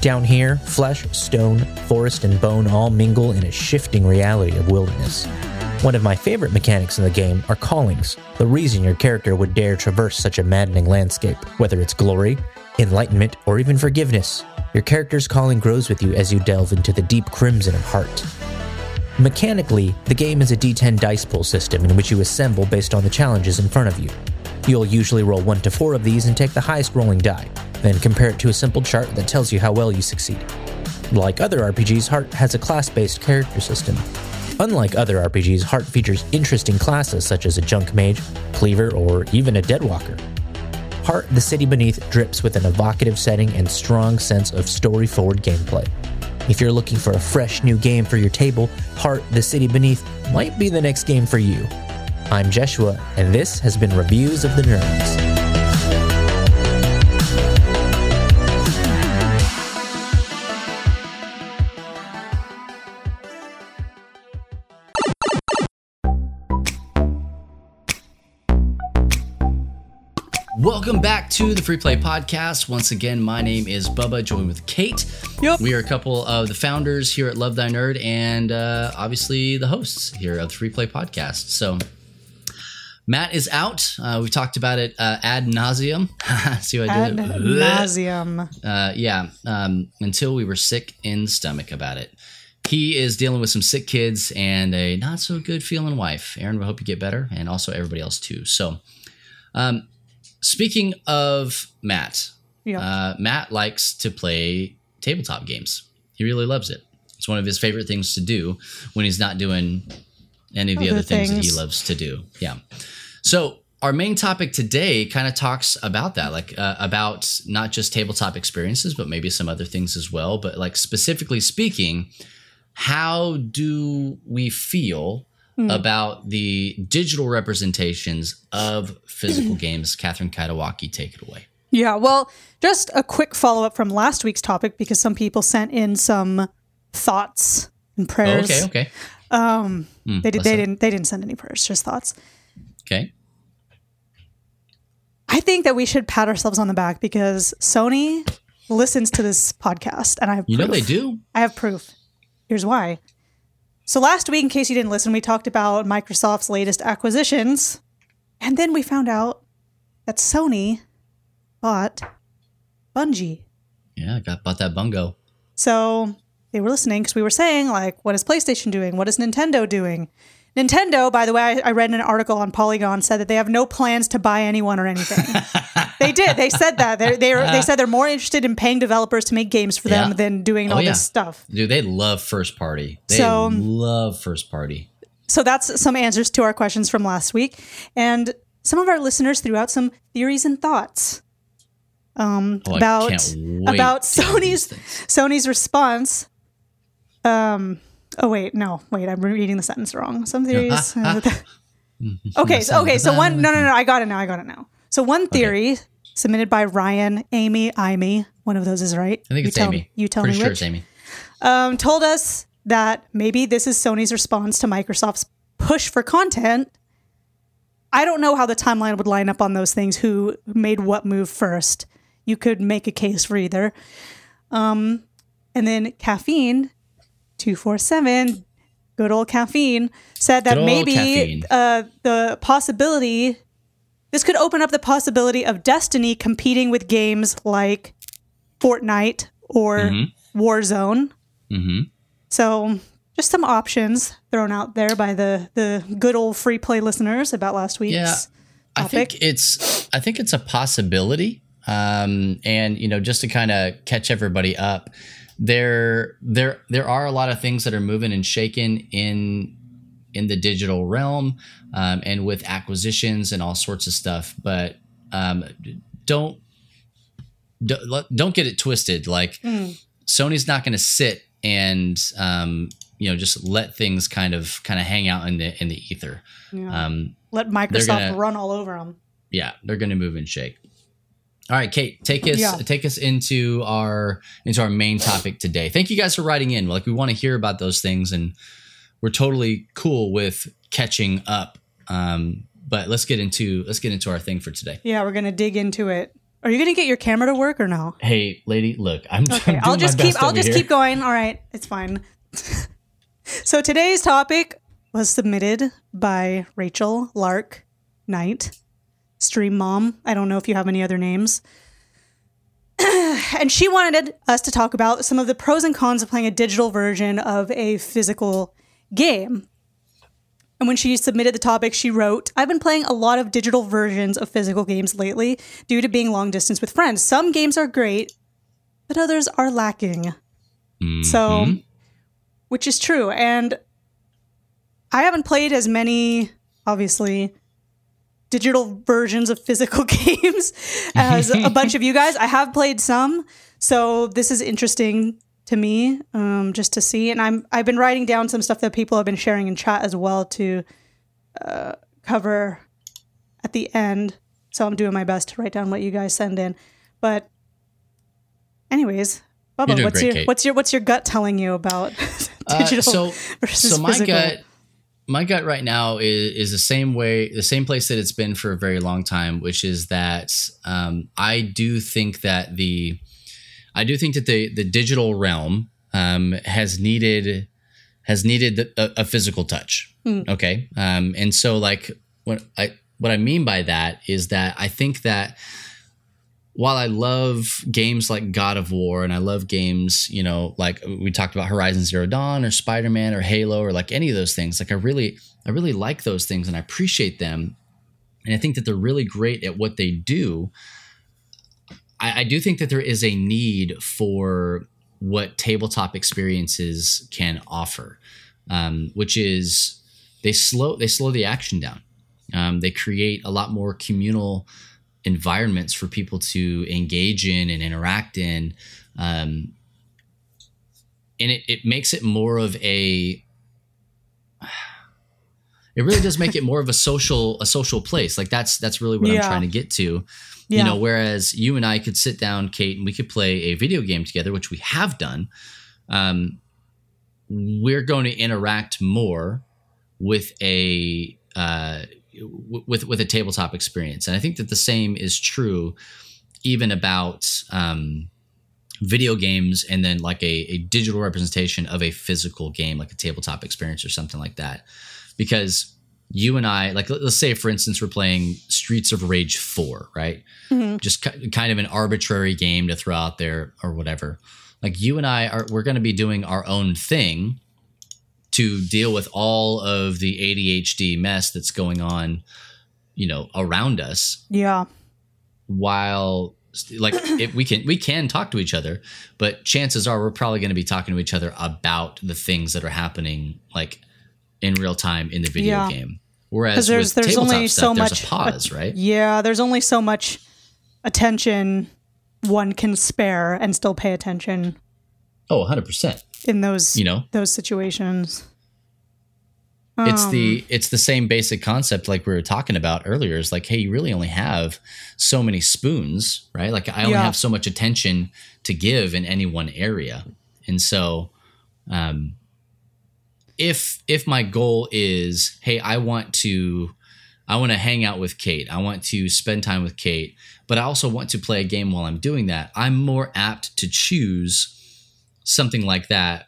Down here, flesh, stone, forest, and bone all mingle in a shifting reality of wilderness. One of my favorite mechanics in the game are callings, the reason your character would dare traverse such a maddening landscape, whether it's glory, enlightenment, or even forgiveness. Your character's calling grows with you as you delve into the deep crimson of heart. Mechanically, the game is a d10 dice pool system in which you assemble based on the challenges in front of you. You'll usually roll 1 to 4 of these and take the highest rolling die, then compare it to a simple chart that tells you how well you succeed. Like other RPGs, Heart has a class based character system. Unlike other RPGs, Heart features interesting classes such as a Junk Mage, Cleaver, or even a Deadwalker. Heart, the City Beneath drips with an evocative setting and strong sense of story forward gameplay. If you're looking for a fresh new game for your table, Heart, the City Beneath might be the next game for you. I'm Jeshua, and this has been Reviews of the Nerds. Welcome back to the Free Play Podcast. Once again, my name is Bubba, joined with Kate. Yep. We are a couple of the founders here at Love Thy Nerd and uh, obviously the hosts here of the Free Play Podcast. So, Matt is out. Uh, we've talked about it uh, ad nauseum. <laughs> See what I did? there? <laughs> nauseum. Uh, yeah, um, until we were sick in the stomach about it. He is dealing with some sick kids and a not so good feeling wife. Aaron, we hope you get better, and also everybody else too. So, um, speaking of Matt, Yeah. uh, Matt likes to play tabletop games. He really loves it. It's one of his favorite things to do when he's not doing any of the Other other things, that he loves to do. Yeah. So our main topic today kind of talks about that, like uh, about not just tabletop experiences, but maybe some other things as well. But like specifically speaking, how do we feel about the digital representations of physical <clears throat> games? Catherine Katawaki, take it away. Yeah, well, just a quick follow up from last week's topic because some people sent in some thoughts and Oh, prayers. okay, okay, Um, Mm, they did. They up. didn't. They didn't send any prayers. Just thoughts. Okay. I think that we should pat ourselves on the back because Sony listens to this podcast, and I have You know they do. I have proof. Here's why. So last week, in case you didn't listen, we talked about Microsoft's latest acquisitions, and then we found out that Sony bought Bungie. Yeah, I got bought that bungo. So they were listening because we were saying, like, what is PlayStation doing? What is Nintendo doing? Nintendo, by the way, I, I read an article on Polygon said that they have no plans to buy anyone or anything. <laughs> they did. They said that. They're, they're, they said they're more interested in paying developers to make games for them Yeah. than doing Oh, all yeah. this stuff. Dude, they love first party. They So- love first party. So that's some answers to our questions from last week. And some of our listeners threw out some theories and thoughts um, Oh, about about to hear these Sony's. Sony's response. Um. Oh wait, no, wait, I'm reading the sentence wrong. Some theories. <laughs> <laughs> okay, so, okay, so one. No, no, no. I got it now. I got it now. So one theory submitted by Ryan, Amy, Amy. One of those is right. I think you it's tell Amy. You tell Pretty me sure which it's Amy. um, told us that maybe this is Sony's response to Microsoft's push for content. I don't know how the timeline would line up on those things, who made what move first. You could make a case for either. Um, and then caffeine, 247, good old caffeine, said that maybe uh, the possibility, this could open up the possibility of Destiny competing with games like Fortnite or Warzone. hmm So just some options thrown out there by the the good old free play listeners about last week's. Yeah, I think it's I think it's a possibility. Um, and you know, just to kind of catch everybody up, there there there are a lot of things that are moving and shaking in in the digital realm, um, and with acquisitions and all sorts of stuff. But um, don't don't get it twisted. Like Sony's not going to sit and um, you know just let things kind of kind of hang out in the in the ether. Yeah. Um, Let Microsoft gonna- run all over them. yeah, they're going to move and shake. All right, Kate, take us Yeah. take us into our into our main topic today. Thank you guys for writing in. Like we want to hear about those things, and we're totally cool with catching up. Um, but let's get into let's get into our thing for today. Yeah, we're gonna dig into it. Are you gonna get your camera to work or no? Hey, lady, look, I'm, Okay, I'm I'll just keep. I'll just here. keep going. All right, it's fine. <laughs> so today's topic was submitted by Rachel Lark Knight, Stream Mom. I don't know if you have any other names. <clears throat> and she wanted us to talk about some of the pros and cons of playing a digital version of a physical game. And when she submitted the topic, she wrote, I've been playing a lot of digital versions of physical games lately due to being long distance with friends. Some games are great, but others are lacking. So, Mhm. which is true. And I haven't played as many, obviously, digital versions of physical <laughs> games as a bunch of you guys. I have played some. So, this is interesting to me um, just to see. And I'm, I've been writing down some stuff that people have been sharing in chat as well to uh, cover at the end. So, I'm doing my best to write down what you guys send in. But, anyways, Bubba, what's great, your Kate. what's your what's your gut telling you about <laughs> Uh, digital so versus so my physical? gut my gut right now is is the same way the same place that it's been for a very long time which is that um, i do think that the i do think that the the digital realm um, has needed has needed the, a, a physical touch okay um, and so like what i what i mean by that is that i think that while I love games like God of War and I love games, you know, like we talked about Horizon Zero Dawn or Spider Man or Halo or like any of those things, like I really, I really like those things and I appreciate them. And I think that they're really great at what they do. I, I do think that there is a need for what tabletop experiences can offer, um, which is they slow they slow the action down. Um, they create a lot more communal environments for people to engage in and interact in um, and it, it makes it more of a it really does make <laughs> it more of a social a social place like that's that's really what Yeah. i'm trying to get to Yeah. you know whereas you and i could sit down kate and we could play a video game together which we have done um, we're going to interact more with a uh, w- with with a tabletop experience and i think that the same is true even about um, video games and then like a, a digital representation of a physical game like a tabletop experience or something like that because you and i like let- let's say for instance we're playing streets of rage 4 right? Mm-hmm. Just ki- kind of an arbitrary game to throw out there or whatever. Like you and i are we're going to be doing our own thing to deal with all of the adhd mess that's going on you know around us yeah. while like <clears throat> it, we can we can talk to each other but chances are we're probably going to be talking to each other about the things that are happening like in real time in the video Yeah. game Whereas there's there's only stuff, so there's much a pause, right? Yeah, there's only so much attention one can spare and still pay attention Oh, 100 percent. in those You know, those situations. it's Um, the it's the same basic concept like we were talking about earlier. Is like, hey, you really only have so many spoons, right? Like I only Yeah. have so much attention to give in any one area, and so, um, if if my goal is, hey, I want to, I want to hang out with Kate, I want to spend time with Kate, but I also want to play a game while I'm doing that. I'm more apt to choose something like that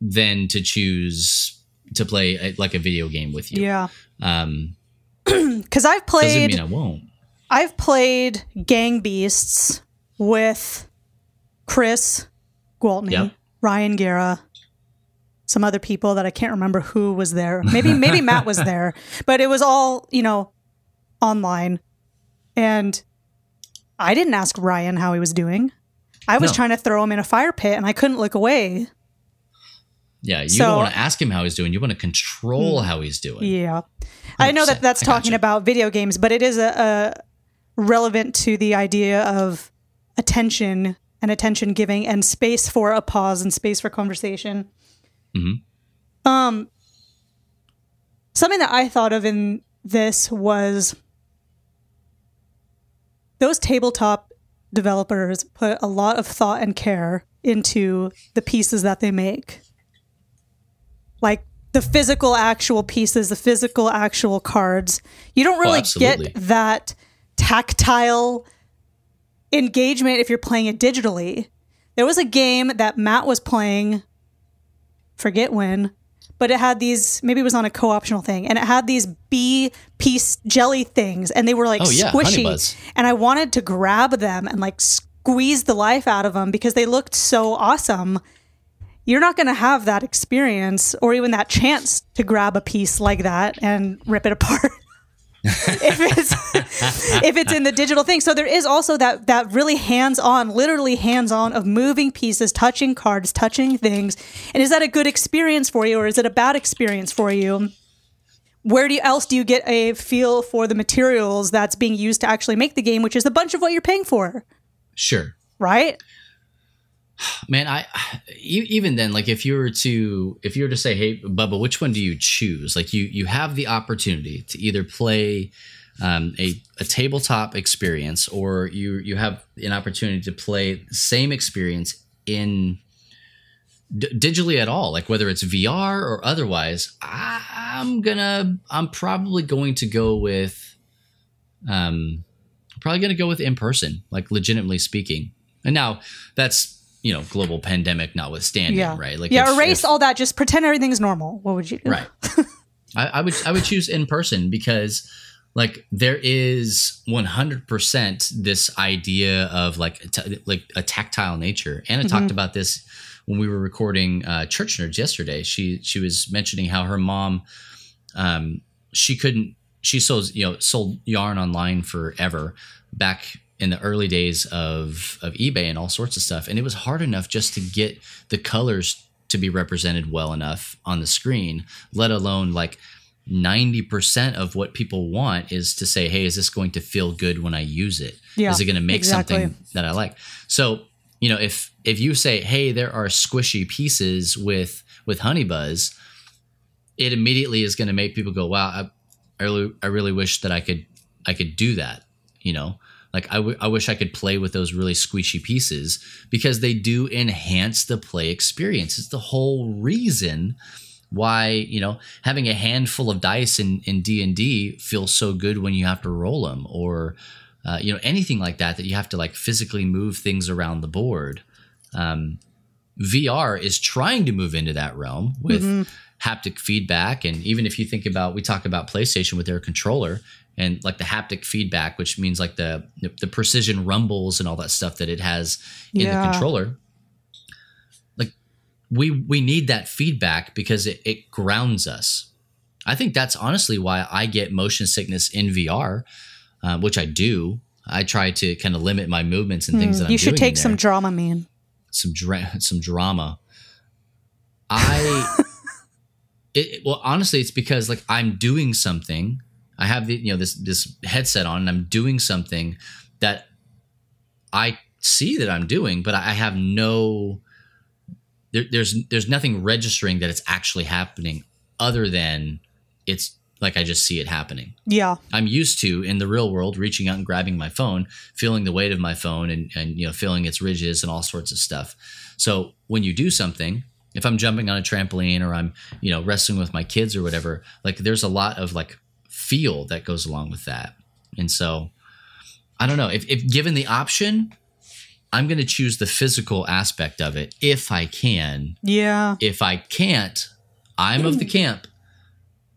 than to choose to play a, like a video game with you. yeah, Um, <clears throat> because I've doesn't played mean I won't. I've played Gang Beasts with Chris Gwaltney, Yep. Ryan Guerra, some other people that I can't remember who was there. Maybe maybe <laughs> Matt was there, but it was all you know online, and I didn't ask Ryan how he was doing. I was No. trying to throw him in a fire pit, and I couldn't look away. Yeah, you So- don't want to ask him how he's doing. You want to control hmm. how he's doing. Yeah. I know that that's talking about video games, but it is a, a relevant to the idea of attention and attention giving and space for a pause and space for conversation. Mhm. Um, something that I thought of in this was those tabletop developers put a lot of thought and care into the pieces that they make like the physical actual pieces, the physical actual cards. You don't really absolutely. get that tactile engagement if you're playing it digitally. There was a game that Matt was playing, forget when, but it had these, maybe it was on a co optional thing, and it had these bee piece jelly things, and they were like Oh, yeah, squishy. And I wanted to grab them and like squeeze the life out of them because they looked so awesome. You're not going to have that experience or even that chance to grab a piece like that and rip it apart if it's <laughs> if it's in the digital thing. So there is also that that really hands-on literally hands-on of moving pieces touching cards touching things. And is that a good experience for you or is it a bad experience for you? Where do you, else do you get a feel for the materials that's being used to actually make the game which is a bunch of what you're paying for? Sure. right Man, i even then, like if you were to if you were to say, "Hey, Bubba, which one do you choose?" Like you you have the opportunity to either play um, a a tabletop experience, or you you have an opportunity to play the same experience in d- digitally at all, like whether it's VR or otherwise. I, I'm gonna I'm probably going to go with um probably gonna go with in person, like legitimately speaking. And now that's you know global pandemic notwithstanding, yeah right? Like yeah if- erase if- all that just pretend everything's normal what would you do right. <laughs> I, I would I would choose in person because like there is 100% this idea of like a t- like a tactile nature. Anna talked about this when we were recording uh, Church Nerds yesterday. She she was mentioning how her mom um, she couldn't she sold you know sold yarn online forever back in the early days of of eBay and all sorts of stuff and it was hard enough just to get the colors to be represented well enough on the screen let alone like 90% of what people want is to say hey is this going to feel good when I use it? Yeah, is it going to make exactly. something that I like so you know if if you say hey there are squishy pieces with with honey buzz it immediately is going to make people go, "Wow, I, I really, I really wish that I could, I could do that." You know, like I, w- I wish I could play with those really squishy pieces because they do enhance the play experience. It's the whole reason why you know having a handful of dice in in D and D feels so good when you have to roll them, or uh, you know anything like that that you have to like physically move things around the board. Um, VR is trying to move into that realm with haptic feedback. And even if you think about, we talk about PlayStation with their controller and like the haptic feedback, which means like the the precision rumbles and all that stuff that it has in Yeah. the controller. Like we we need that feedback because it, it grounds us. I think that's honestly why I get motion sickness in VR, uh, which I do. I try to kind of limit my movements and things that I'm you should take some there drama man some dra- some drama. I <laughs> it, well, honestly, it's because like I'm doing something. I have the you know this this headset on, and I'm doing something that I see that I'm doing, but I have no. There, there's there's nothing registering that it's actually happening, other than it's like I just see it happening. Yeah. I'm used to in the real world reaching out and grabbing my phone, feeling the weight of my phone and, and you know, feeling its ridges and all sorts of stuff. So when you do something, if I'm jumping on a trampoline or I'm, you know, wrestling with my kids or whatever, like there's a lot of like feel that goes along with that. And so I don't know if, if given the option, I'm going to choose the physical aspect of it if I can. Yeah. If I can't, I'm of the camp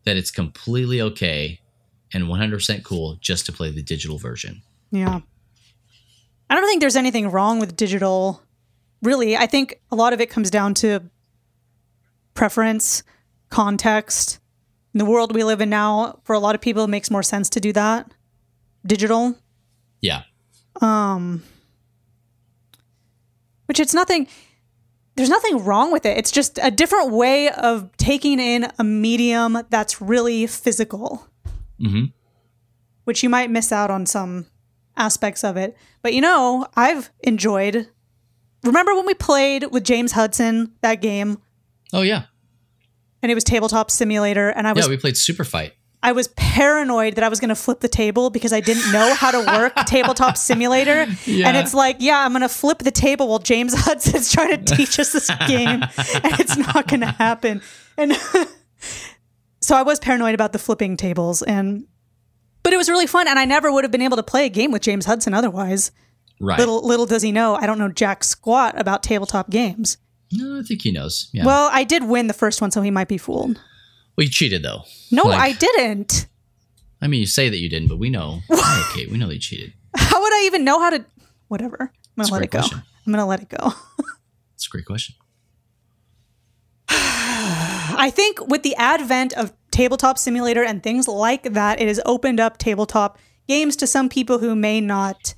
that it's completely okay and 100% cool just to play the digital version. Yeah. I don't think there's anything wrong with digital. Really, I think a lot of it comes down to preference, context. In the world we live in now, for a lot of people, it makes more sense to do that. Digital, Yeah. Um, which it's nothing, there's nothing wrong with it. It's just a different way of taking in a medium that's really physical, hmm which you might miss out on some aspects of it. But you know, I've enjoyed. Remember when we played with James Hudson that game Oh, yeah. and it was tabletop simulator and I was Yeah, we played Super Fight. I was paranoid that I was going to flip the table because I didn't know how to work <laughs> tabletop simulator. And it's like, yeah, I'm going to flip the table while James <laughs> Hudson's trying to teach us this <laughs> game and it's not going to happen. And so I was paranoid about the flipping tables and but it was really fun and I never would have been able to play a game with James Hudson otherwise. Right. Little little does he know, I don't know jack squat about tabletop games. no, I think he knows. Yeah. Well, I did win the first one so he might be fooled. Well, you cheated, though. No, Like- I didn't. I mean, you say that you didn't, but we know. <laughs> okay, we know you cheated. How would I even know how to? Whatever. I'm gonna let it go. question. I'm gonna let it go. <laughs> That's a great question. I think with the advent of tabletop simulator and things like that, it has opened up tabletop games to some people who may not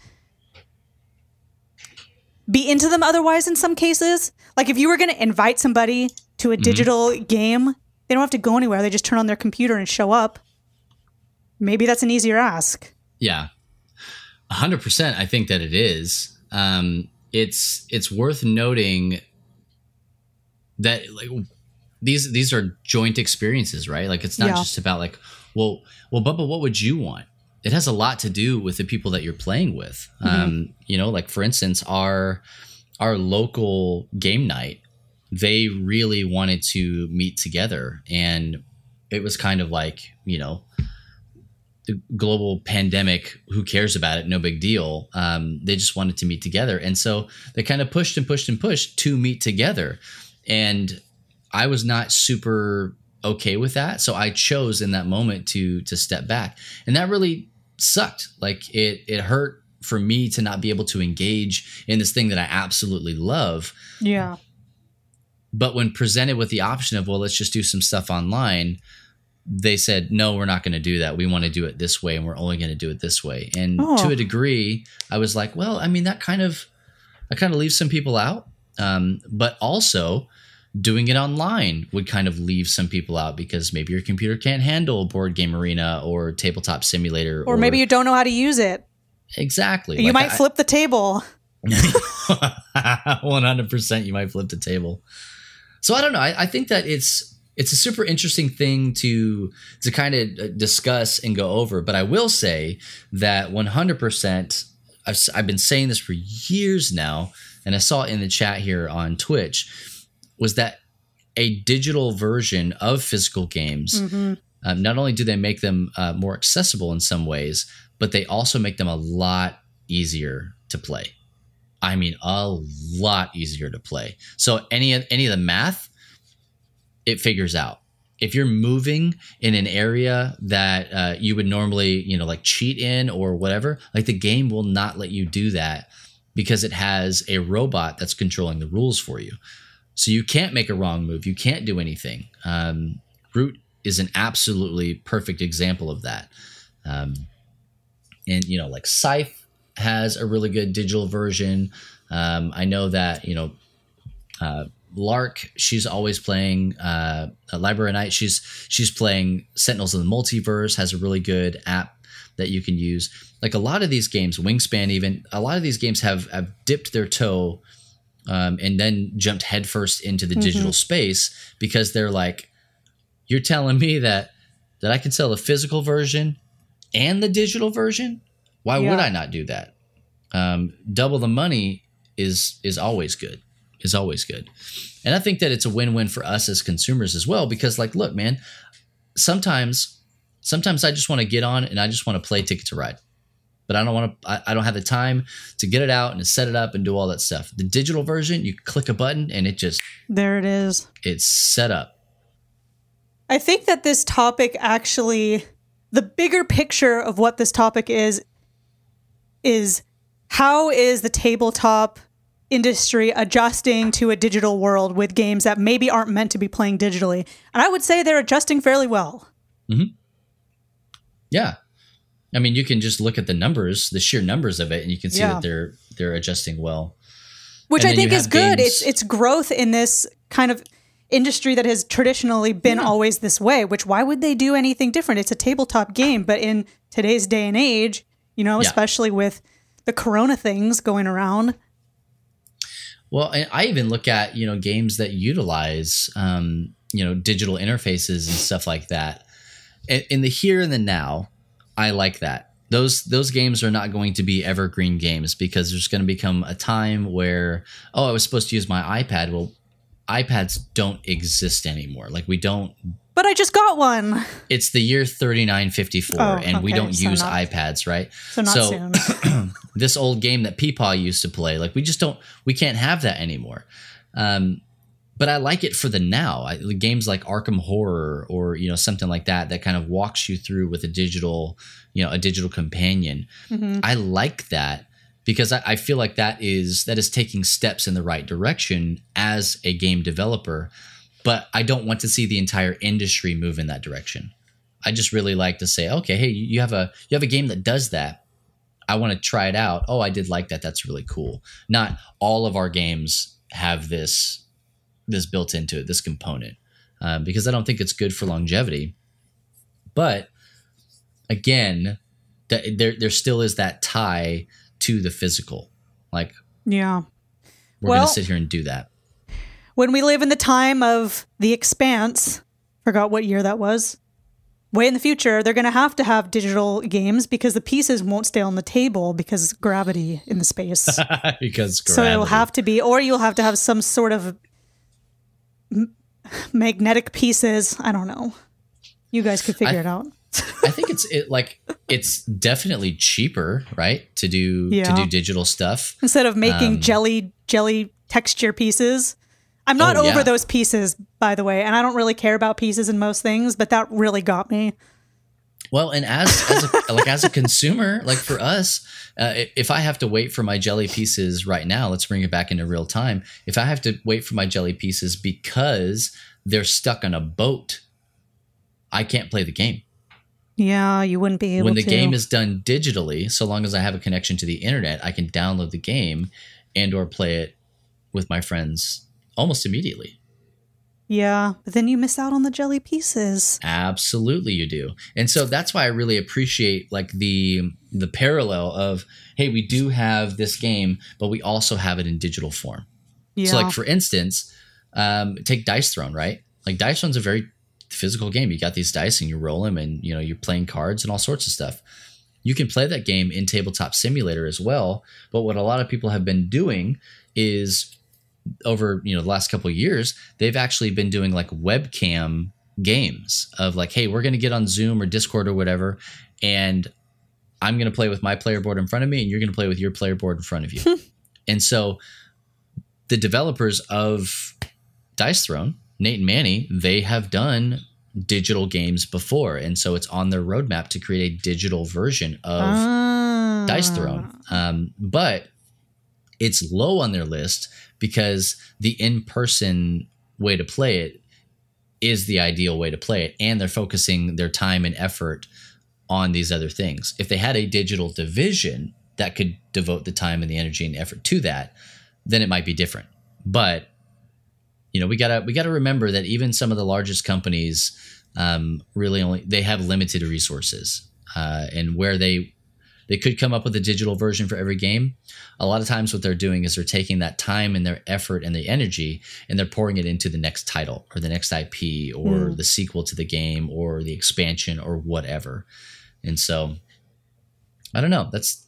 be into them otherwise. In some cases, like if you were going to invite somebody to a Mm-hmm. digital game, they don't have to go anywhere. They just turn on their computer and show up. Maybe that's an easier ask. Yeah, hundred percent. I think that it is. Um, it's it's worth noting that like these these are joint experiences, right? Like it's not Yeah. just about like, well, well, Bubba, what would you want? It has a lot to do with the people that you're playing with. Um, you know, like for instance, our our local game night, they really wanted to meet together, and it was kind of like you know the global pandemic who cares about it? No big deal. Um, they just wanted to meet together. And so they kind of pushed and pushed and pushed to meet together. And i was not super okay with that. So i chose in that moment to to step back. And that really sucked. Like it it hurt for me to not be able to engage in this thing that i absolutely love. Yeah. But when presented with the option of, well, let's just do some stuff online, they said, no, we're not going to do that. We want to do it this way and we're only going to do it this way. And Oh. to a degree, I was like, well, I mean, that kind of, I kind of leaves some people out. Um, but also, doing it online would kind of leave some people out because maybe your computer can't handle board game arena or tabletop simulator Or maybe you don't know how to use it. exactly You Like, might I- flip the table. <laughs> 100% you might flip the table so i don't know I, I think that it's it's a super interesting thing to to kind of discuss and go over but i will say that 100% I've, s- I've been saying this for years now and i saw it in the chat here on twitch was that a digital version of physical games Mhm. um, not only do they make them uh, more accessible in some ways, but they also make them a lot easier to play. I mean, a lot easier to play. So any of any of the math, it figures out. If you're moving in an area that uh, you would normally, you know, like cheat in or whatever, like the game will not let you do that because it has a robot that's controlling the rules for you. So you can't make a wrong move. You can't do anything. Um, Root is an absolutely perfect example of that. Um, and you know, like Scythe has a really good digital version. Um, I know that you know uh, Lark, she's always playing uh, Library Night. She's she's playing Sentinels of the Multiverse. Has a really good app that you can use. Like a lot of these games, Wingspan, even a lot of these games have have dipped their toe um, and then jumped headfirst into the digital space because they're like, you're telling me that that I can sell a physical version and the digital version. Why would I not do that? Um, double the money is is always good. Is always good, and I think that it's a win win for us as consumers as well because, like, look, man, sometimes sometimes I just want to get on and I just want to play Ticket to Ride, but I don't want to. I, I don't have the time to get it out and to set it up and do all that stuff. The digital version, you click a button and it just There it is. it's set up. I think that this topic actually, the bigger picture of what this topic is, is how is the tabletop industry adjusting to a digital world with games that maybe aren't meant to be playing digitally? And I would say they're adjusting fairly well. Hmm. Yeah. I mean, you can just look at the numbers, the sheer numbers of it, and you can see Yeah. that they're they're adjusting well. which And I think is good. games- It's it's growth in this kind of industry that has traditionally been always this way. Which why would they do anything different? It's a tabletop game, but in today's day and age, you know, Yeah. especially with the Corona things going around. Well, and I even look at you know games that utilize um, you know digital interfaces and stuff like that. In, in the here and the now, I like that. Those those games are not going to be evergreen games because there's going to become a time where oh I was supposed to use my iPad. Well, iPads don't exist anymore. Like we don't But I just got one, it's the year 3954 Oh, and we don't so use not- iPads, right? so not soon. <clears throat> this old game that Peepaw used to play, like we just don't, we can't have that anymore. Um, but I like it for the now. I, the games like Arkham Horror or you know something like that that kind of walks you through with a digital, you know, a digital companion. I like that because I, I feel like that is that is taking steps in the right direction as a game developer. But I don't want to see the entire industry move in that direction. I just really like to say, okay, hey, you have a you have a game that does that. I want to try it out. Oh, I did like that. That's really cool. Not all of our games have this this built into it, this component, um, because I don't think it's good for longevity. But again, that there there still is that tie to the physical. Like yeah. we're Well- gonna sit here and do that. When we live in the time of the expanse, forgot what year that was. Way in the future, they're going to have to have digital games because the pieces won't stay on the table because gravity in the space. <laughs> because So it'll have to be, or you'll have to have some sort of m- magnetic pieces. I don't know. You guys could figure I- it out. I think it's it like it's definitely cheaper, right? To do to do digital stuff. Instead of making Um, jelly jelly texture pieces. I'm not Oh, over yeah. those pieces, by the way, and I don't really care about pieces in most things, but that really got me. Well, and as as a, <laughs> like as a consumer, like for us, uh, if I have to wait for my jelly pieces right now, let's bring it back into real time. If I have to wait for my jelly pieces because they're stuck on a boat, I can't play the game. Yeah, you wouldn't be able when the to. game is done digitally, so long as I have a connection to the internet, I can download the game and or play it with my friends almost immediately. Yeah, but then you miss out on the jelly pieces. Absolutely you do. And so that's why I really appreciate like the the parallel of hey, we do have this game, but we also have it in digital form. Yeah. So like for instance, um, take Dice Throne, right? Like Dice Throne's a very physical game. You got these dice and you roll them and you know, you're playing cards and all sorts of stuff. You can play that game in Tabletop Simulator as well, but what a lot of people have been doing is over, you know, the last couple of years, they've actually been doing like webcam games of like, hey, we're going to get on Zoom or Discord or whatever and I'm going to play with my player board in front of me and you're going to play with your player board in front of you. <laughs> and so the developers of Dice Throne, Nate and Manny, they have done digital games before. And so it's on their roadmap to create a digital version of Ah. Dice Throne. Um, but it's low on their list because the in person way to play it is the ideal way to play it. And they're focusing their time and effort on these other things. If they had a digital division that could devote the time and the energy and effort to that, then it might be different. But you know we gotta we gotta remember that even some of the largest companies um, really only they have limited resources uh, and where they they could come up with a digital version for every game. A lot of times what they're doing is they're taking that time and their effort and the energy and they're pouring it into the next title or the next ip or the sequel to the game or the expansion or whatever. And so i don't know. That's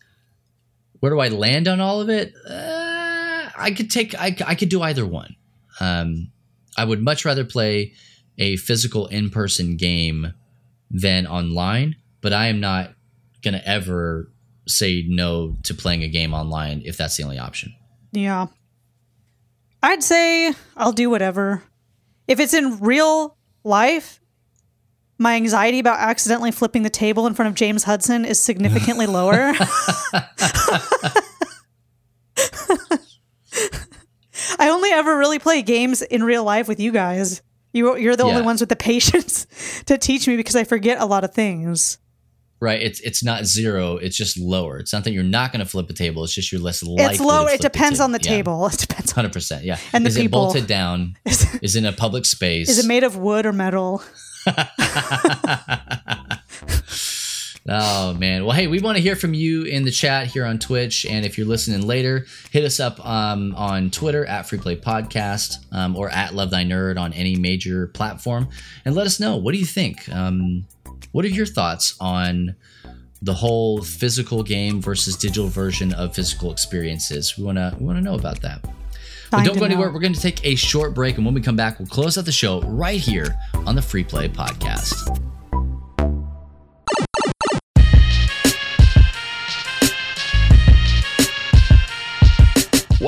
where do i land on all of it? Uh, i could take I, I could do either one. Um, i would much rather play a physical in-person game than online but i am not going to ever say no to playing a game online if that's the only option. Yeah. I'd say I'll do whatever. If it's in real life, my anxiety about accidentally flipping the table in front of James Hudson is significantly <laughs> lower. <laughs> I only ever really play games in real life with you guys. You, you're the only ones with the patience <laughs> to teach me because I forget a lot of things. Right? It's it's not zero. It's just lower. It's not that you're not going to flip a table. It's just you're less likely. it's low. to It depends on the Yeah. table. <laughs> It depends. Hundred percent. Yeah. And the is people. it bolted down? <laughs> Is, Is it in a public space? is it made of wood or metal? <laughs> Oh man. Well, hey, we want to hear from you in the chat here on Twitch, and if you're listening later, hit us up um, on Twitter at FreePlay Podcast um, or at Love Thy Nerd on any major platform, and let us know what do you think. Um, what are your thoughts on the whole physical game versus digital version of physical experiences? We wanna we wanna know about that. But don't go know. anywhere. We're going to take a short break, and when we come back, we'll close out the show right here on the Free Play Podcast.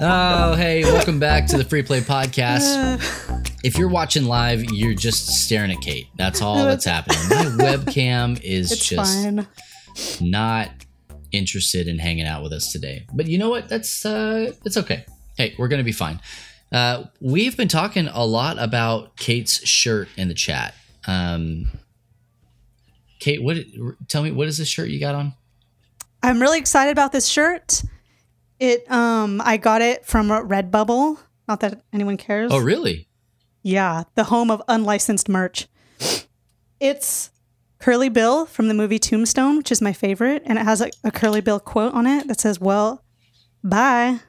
Oh, hey, welcome back to the Free Play Podcast. <laughs> If you're watching live, you're just staring at Kate. That's all that's happening. My <laughs> webcam is It's just fine. not interested in hanging out with us today. But you know what? That's uh it's okay. Hey, we're gonna be fine. Uh, we've been talking a lot about Kate's shirt in the chat. Um, Kate, what? Tell me, what is this shirt you got on? I'm really excited about this shirt. It um I got it from Redbubble. Not that anyone cares. Oh, really? Yeah, the home of unlicensed merch. It's Curly Bill from the movie Tombstone, which is my favorite, and it has a, a Curly Bill quote on it that says, "Well, bye."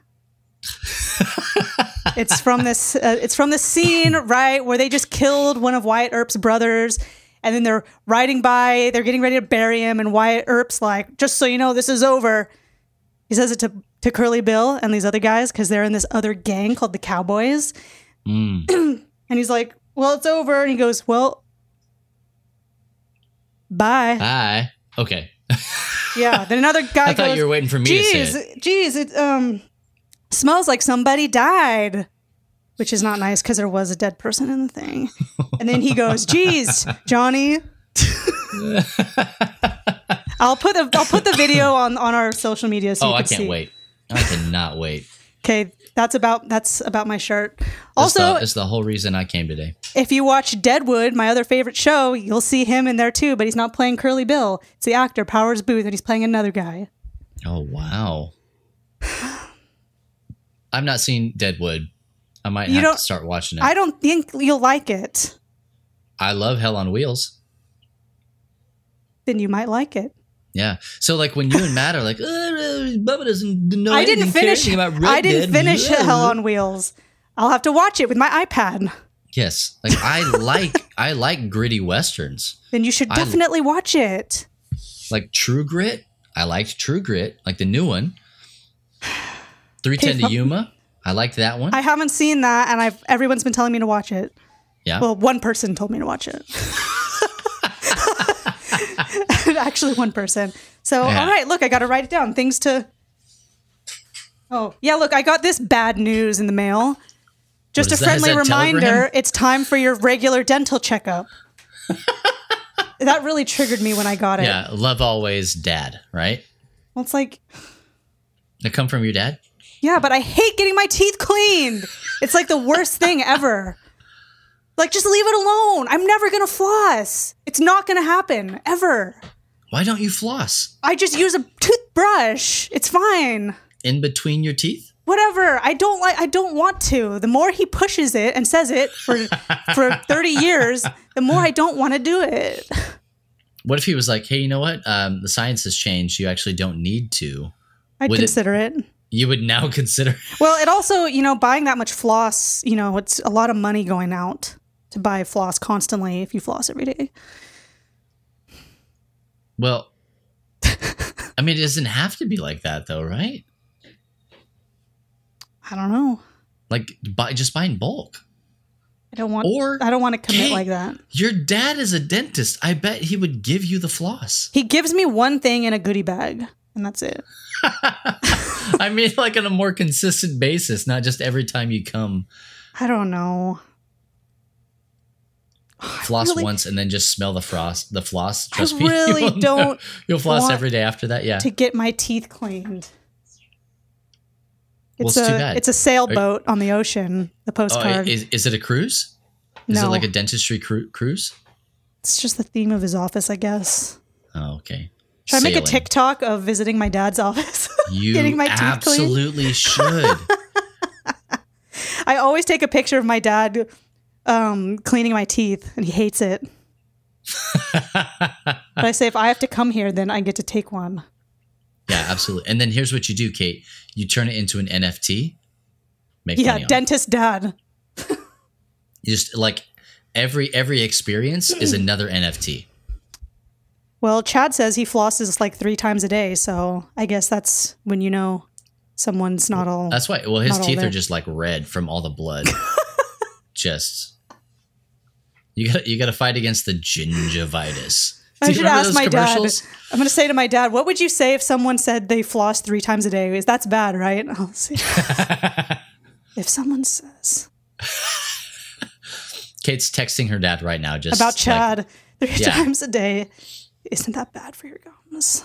<laughs> it's from this. Uh, it's from the scene right where they just killed one of Wyatt Earp's brothers, and then they're riding by. They're getting ready to bury him, and Wyatt Earp's like, "Just so you know, this is over." He says it to to Curly Bill and these other guys because they're in this other gang called the Cowboys. Mm. <clears throat> And he's like, Well, it's over. And he goes, Well, bye. Bye. Okay. <laughs> Yeah. Then another guy I thought goes, you were waiting for me to say Geez, it. geez, it um smells like somebody died. Which is not nice because there was a dead person in the thing. And then he goes, Geez, Johnny. <laughs> I'll put the I'll put the video on on our social media so Oh, you I can can't see. wait. I cannot wait. <laughs> Okay, that's about that's about my shirt. Also, the, that's the whole reason I came today. if you watch Deadwood, my other favorite show, you'll see him in there too, but he's not playing Curly Bill. It's the actor Powers Boothe, and he's playing another guy. Oh wow. <sighs> I've not seen Deadwood. I might You have don't- to start watching it. I, don't think you'll like it. I love Hell on Wheels. Then you might like it. Yeah. So like when you and Matt are like, <laughs> uh, Bubba doesn't know I didn't finish. about Red I didn't Dead. finish Hell on Wheels. I'll have to watch it with my iPad. Yes. Like I <laughs> like I like gritty westerns. Then you should I- definitely watch it. Like True Grit. I liked True Grit, like the new one. <sighs> 310 to Yuma. I liked that one. I haven't seen that, and I've everyone's been telling me to watch it. yeah. Well, one person told me to watch it. <laughs> Actually, one person. So, Yeah. all right, look, I got to write it down. Things to Oh, yeah, look, I got this bad news in the mail. Just a friendly that reminder Telegram? it's time for your regular dental checkup. <laughs> that really triggered me when I got it. Yeah, love always, dad. Right? Well, it's like, That come from your dad? yeah, but I hate getting my teeth cleaned. It's like the worst thing ever. Like, just leave it alone. I'm never going to floss. It's not going to happen, ever. Why don't you floss I just use a toothbrush. It's fine. in between your teeth? whatever i don't like i don't want to the more he pushes it and says it for <laughs> for 30 years the more i don't want to do it What if he was like, "Hey, you know what? Um, the science has changed. You actually don't need to." i'd Would it- consider it? You would now <laughs> consider. well it also you know buying that much floss you know it's a lot of money going out to buy floss constantly if you floss every day Well, I mean, it doesn't have to be like that, though, right? i don't know Like, buy just buy in bulk. i don't want Or- i don't want to commit Hey. like that Your dad is a dentist. I bet he would give you the floss. <laughs> he gives me one thing in a goodie bag and that's it <laughs> I mean, like on a more consistent basis, not just every time you come i don't know <sighs> floss really- once and then just smell the frost, the floss. I Trust me, <laughs> really you'll don't You'll floss every day after that. Yeah. to get my teeth cleaned Well, it's it's a too bad. it's a sailboat on the ocean the Oh, postcard is, is it a cruise? Is it like a dentistry cru- cruise? It's just the theme of his office, I guess. Oh, okay. Should I make a TikTok of visiting my dad's <laughs> office? You getting my teeth cleaned? absolutely should. <laughs> I always take a picture of my dad um, cleaning my teeth, and he hates it. <laughs> but I say, if I have to come here, then I get to take one. Yeah, absolutely. And then here's what you do, Kate. You turn it into an NFT. Make Yeah, dentist dad. You just like every every experience is <clears throat> another NFT. Well, Chad says he flosses like three times a day, so I guess that's when you know someone's not all. That's why. Well, his teeth are just like red from all the blood. <laughs> just you got you got to fight against the gingivitis. I should ask my dad. I'm going to say to my dad, what would you say if someone said they floss three times a day? Is that's bad, right? <laughs> I'll see. <laughs> if someone says Kate's texting her dad right now. Just about like, Chad three Yeah. times a day, isn't that bad for your gums?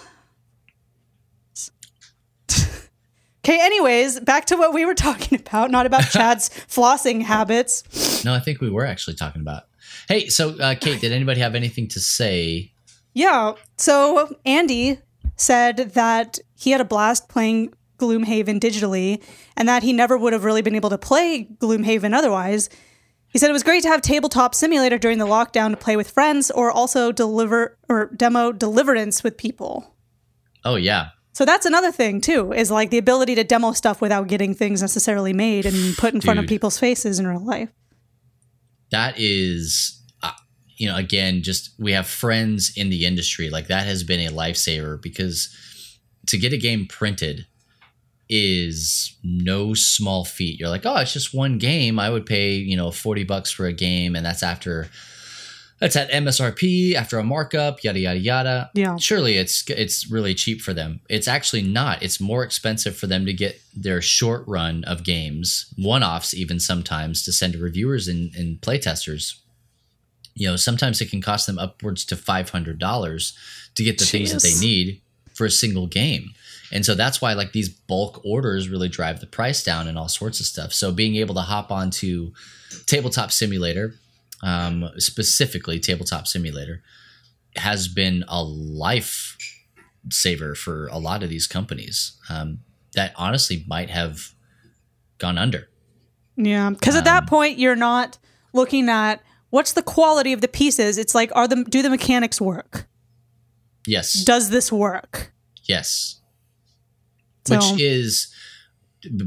Okay, anyways, back to what we were <laughs> talking about, not about <laughs> Chad's flossing habits. no, I think we were actually talking about. Hey, so uh, Kate, did anybody have anything to say? Yeah. So Andy said that he had a blast playing Gloomhaven digitally and that he never would have really been able to play Gloomhaven otherwise. He said it was great to have tabletop simulator during the lockdown to play with friends or also deliver or demo deliverance with people. Oh yeah, So that's another thing too, is like the ability to demo stuff without getting things necessarily made and put in front of people's faces in real life. that is uh, you know again just we have friends in the industry. Like that has been a lifesaver because to get a game printed is no small feat. You're like oh it's just one game. I would pay you know 40 bucks for a game and that's after that's at msrp after a markup yada yada yada. Yeah. surely it's it's really cheap for them. It's actually not. It's more expensive for them to get their short run of games one-offs even sometimes to send to reviewers and, and playtesters. You know sometimes it can cost them upwards to $500 to get the things that they need for a single game. And so that's why like these bulk orders really drive the price down and all sorts of stuff. So being able to hop onto tabletop simulator um, specifically tabletop simulator has been a life saver for a lot of these companies um, that honestly might have gone under. Yeah, because at Um, that point you're not looking at what's the quality of the pieces. It's like, are the do the mechanics work? Yes, Does this work? yes, So- which is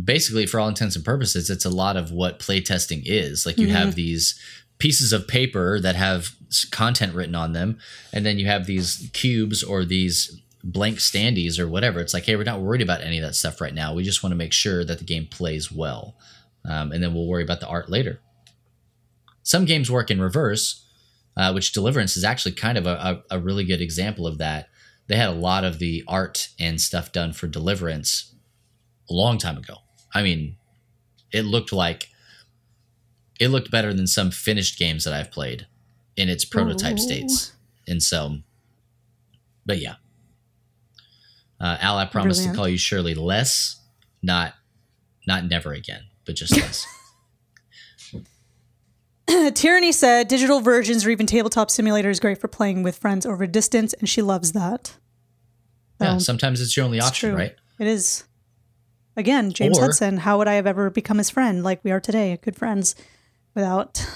basically, for all intents and purposes, it's a lot of what playtesting is. Like you have these pieces of paper that have content written on them, and then you have these cubes or these blank standees or whatever. It's like, hey, we're not worried about any of that stuff right now. We just want to make sure that the game plays well, um, and then we'll worry about the art later. Some games work in reverse, uh, which Deliverance is actually kind of a, a, a really good example of that. They had a lot of the art and stuff done for Deliverance a long time ago. I mean, it looked like it looked better than some finished games that I've played in its prototype Ooh. states. And so, but yeah. Uh, Al, I promise Brilliant. to call you Shirley less, not not never again, but just <laughs> less. <clears throat> Tyranny said digital versions or even tabletop simulator is great for playing with friends over distance, and she loves that. yeah, Um, sometimes it's your only it's option, true. right? It is. Again, James Or- Hudson, how would I have ever become his friend like we are today, good friends, without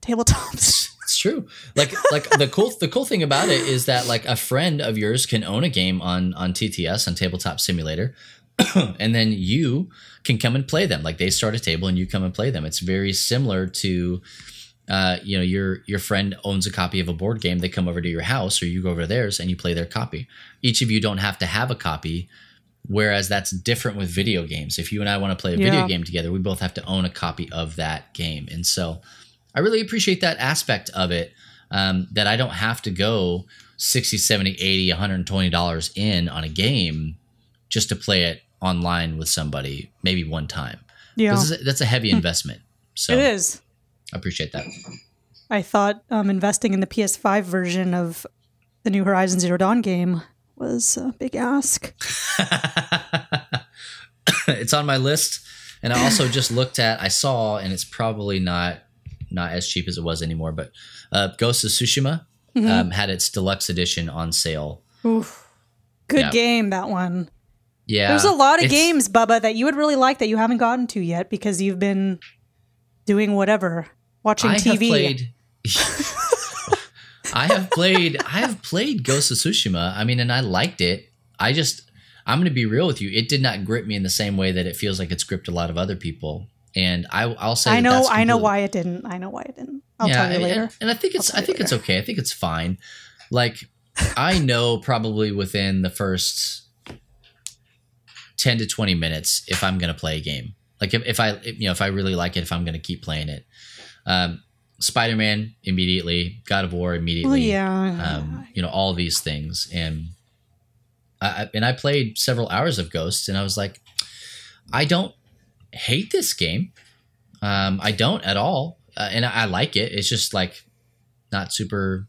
tabletops? <laughs> It's true. Like like the cool the cool thing about it is that like a friend of yours can own a game on on TTS on Tabletop Simulator, <clears throat> and then you can come and play them. Like they start a table and you come and play them. It's very similar to. Uh, you know, your your friend owns a copy of a board game. They come over to your house, or you go over to theirs, and you play their copy. Each of you don't have to have a copy, whereas that's different with video games. If you and I want to play a video game together, we both have to own a copy of that game, and so I really appreciate that aspect of it um, that I don't have to go 60, 70, 80, 120 dollars in on a game just to play it online with somebody maybe one time. yeah, is- that's a heavy investment. So it is. I appreciate that. I thought um, investing in the PS5 version of the new Horizon Zero Dawn game was a big ask. <laughs> it's on my list. And I also just looked at I saw and it's probably not not as cheap as it was anymore, but uh, Ghost of Tsushima Mm-hmm. um, had its deluxe edition on sale. Oof. Good Yeah. game, that one. Yeah. There's a lot of games, Bubba, that you would really like that you haven't gotten to yet because you've been doing whatever, watching I TV. <laughs> <laughs> I have played. I have played Ghost of Tsushima. I mean, and I liked it. I just, I'm going to be real with you. It did not grip me in the same way that it feels like it's gripped a lot of other people. And I, I'll say, I know, I know why it didn't. I know why it didn't. I'll tell you later. And, and I think it's, I think it's okay. I think it's fine. Like, I know probably within the first ten to twenty minutes if I'm going to play a game. Like if, if I, if, you know, if I really like it, if I'm going to keep playing it. Um, Spider Man immediately, God of War immediately Well, yeah. um, you know all these things and I, and I played several hours of Ghosts and I was like I don't hate this game um, I don't at all uh, and I, I like it it's just like not super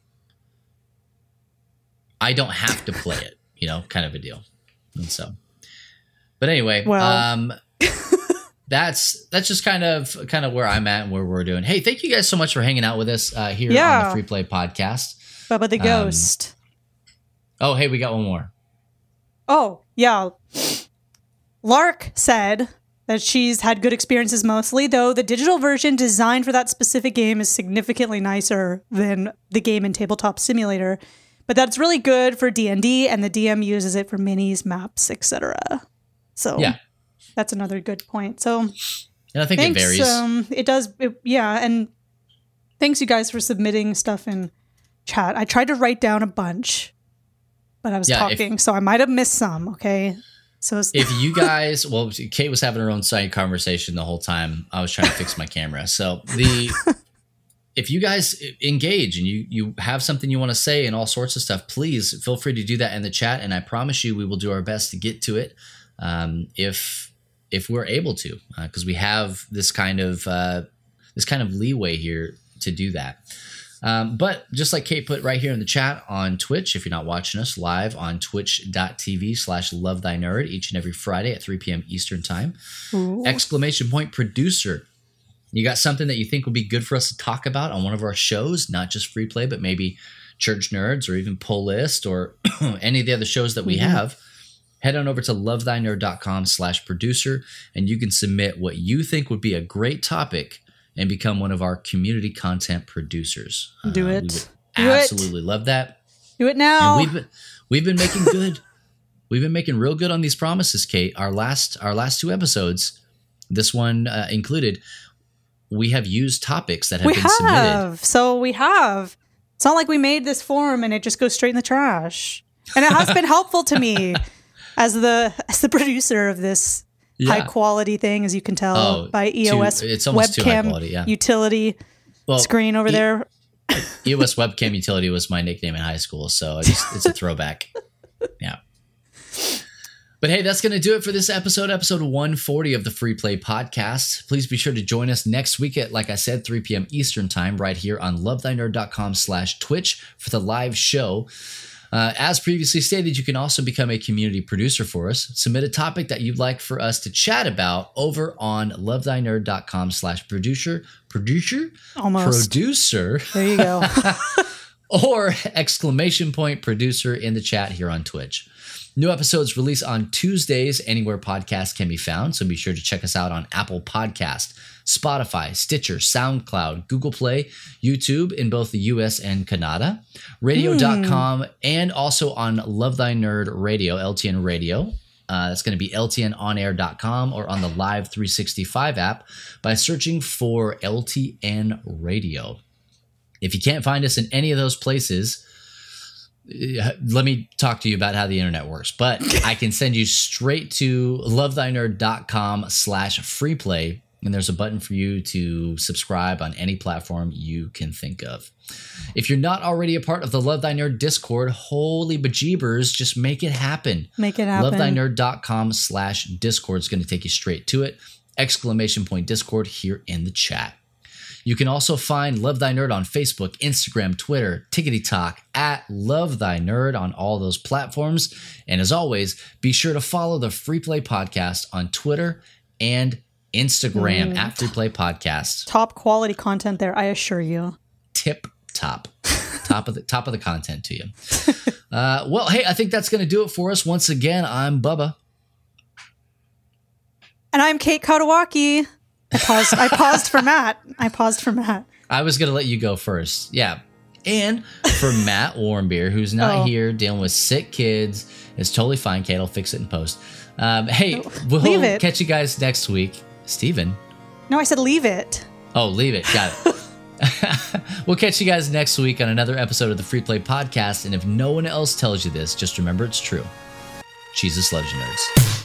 I don't have to play it you know kind of a deal and so but anyway Well. um <laughs> that's that's just kind of kind of where I'm at and where we're doing. Hey, thank you guys so much for hanging out with us uh, here on the Free Play Podcast. Bubba the um, Ghost. Oh, hey, we got one more. Oh, yeah. Lark said that she's had good experiences mostly, though the digital version designed for that specific game is significantly nicer than the game in Tabletop Simulator. But that's really good for D&D and the DM uses it for minis, maps, etc. So Yeah, that's another good point. So and I think thanks. it varies. Um, it does. It, yeah, and thanks you guys for submitting stuff in chat. I tried to write down a bunch, but I was Yeah, if- talking, so I might have missed some. Okay, so it's- if you <laughs> guys, well, Kate was having her own side conversation the whole time. I was trying to fix my camera. So the <laughs> if you guys engage and you you have something you want to say and all sorts of stuff, please feel free to do that in the chat. And I promise you, we will do our best to get to it um, if if we're able to, because we have this kind of uh, this kind of leeway here to do that. Um, but just like Kate put right here in the chat on Twitch, if you're not watching us live on twitch.tv slash love thy nerd each and every Friday at 3 p.m. Eastern time. Ooh. Exclamation point producer. You got something that you think would be good for us to talk about on one of our shows, not just free play, but maybe church nerds or even pull list or <clears throat> any of the other shows that we have. Head on over to lovethynerd.com slash producer and you can submit what you think would be a great topic and become one of our community content producers. Do Uh, it. Do it. absolutely love that. Do it now. And we've been we've been making good. <laughs> we've been making real good on these promises, Kate. Our last our last two episodes, this one uh, included, we have used topics that have we been have. submitted. So we have. It's not like we made this form and it just goes straight in the trash. And it has been <laughs> helpful to me as the <laughs> as the producer of this high quality thing, as you can tell Oh, by EOS it's almost too webcam quality, yeah. utility Well, screen over E- there. <laughs> EOS webcam utility was my nickname in high school, so it's, it's a <laughs> throwback. Yeah. But hey, that's going to do it for this episode, episode 140 of the Free Play Podcast. Please be sure to join us next week at, like I said, 3 p.m. Eastern Time, right here on lovethynerd.com slash Twitch for the live show. Uh, as previously stated, you can also become a community producer for us. Submit a topic that you'd like for us to chat about over on lovethynerd.com slash producer. Producer? Almost. Producer. There you go. <laughs> or exclamation point producer in the chat here on Twitch. New episodes release on Tuesdays anywhere podcasts can be found, so be sure to check us out on Apple Podcast, Spotify, Stitcher, SoundCloud, Google Play, YouTube in both the US and Canada, radio.com, and also on Love Thy Nerd Radio, LTN Radio. Uh, that's going to be ltnonair.com or on the Live 365 app by searching for LTN Radio. If you can't find us in any of those places, uh, let me talk to you about how the internet works. But I can send you straight to lovethynerd.com slash free play. And there's a button for you to subscribe on any platform you can think of. If you're not already a part of the Love Thy Nerd Discord, holy bejeebers, just make it happen. Make it happen. Lovethynerd.com slash Discord is going to take you straight to it. Exclamation point Discord here in the chat. You can also find Love Thy Nerd on Facebook, Instagram, Twitter, Tickety Talk, at Love Thy Nerd on all those platforms. And as always, be sure to follow the Free Play Podcast on Twitter and Instagram at Free Play Podcast. Top quality content there, I assure you. Tip top. <laughs> top of the top of the content to you. Uh, well, hey, I think that's going to do it for us. Once again, I'm Bubba. And I'm Kate Katawaki. I paused. I paused for Matt. I paused for Matt. I was going to let you go first. Yeah. And for <laughs> Matt Warmbier, who's not Oh. here dealing with sick kids, it's totally fine. Kate I'll fix it in post. Um, hey, we'll leave it. catch you guys next week. Steven. No, I said leave it. Oh, leave it. Got it. <laughs> <laughs> we'll catch you guys next week on another episode of the Free Play Podcast. And if no one else tells you this, just remember it's true. Jesus loves you, nerds.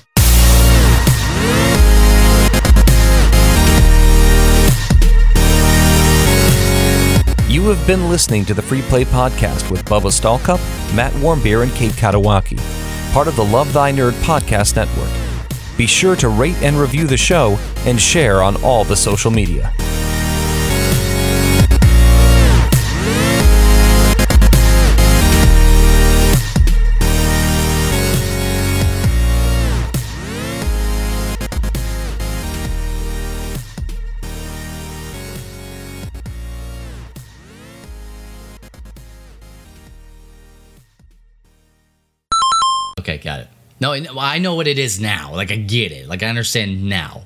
You have been listening to the Free Play Podcast with Bubba Stallcup, Matt Warmbier, and Kate Katawaki, part of the Love Thy Nerd Podcast Network. Be sure to rate and review the show and share on all the social media. No, I know what it is now. Like, I get it. Like, I understand now.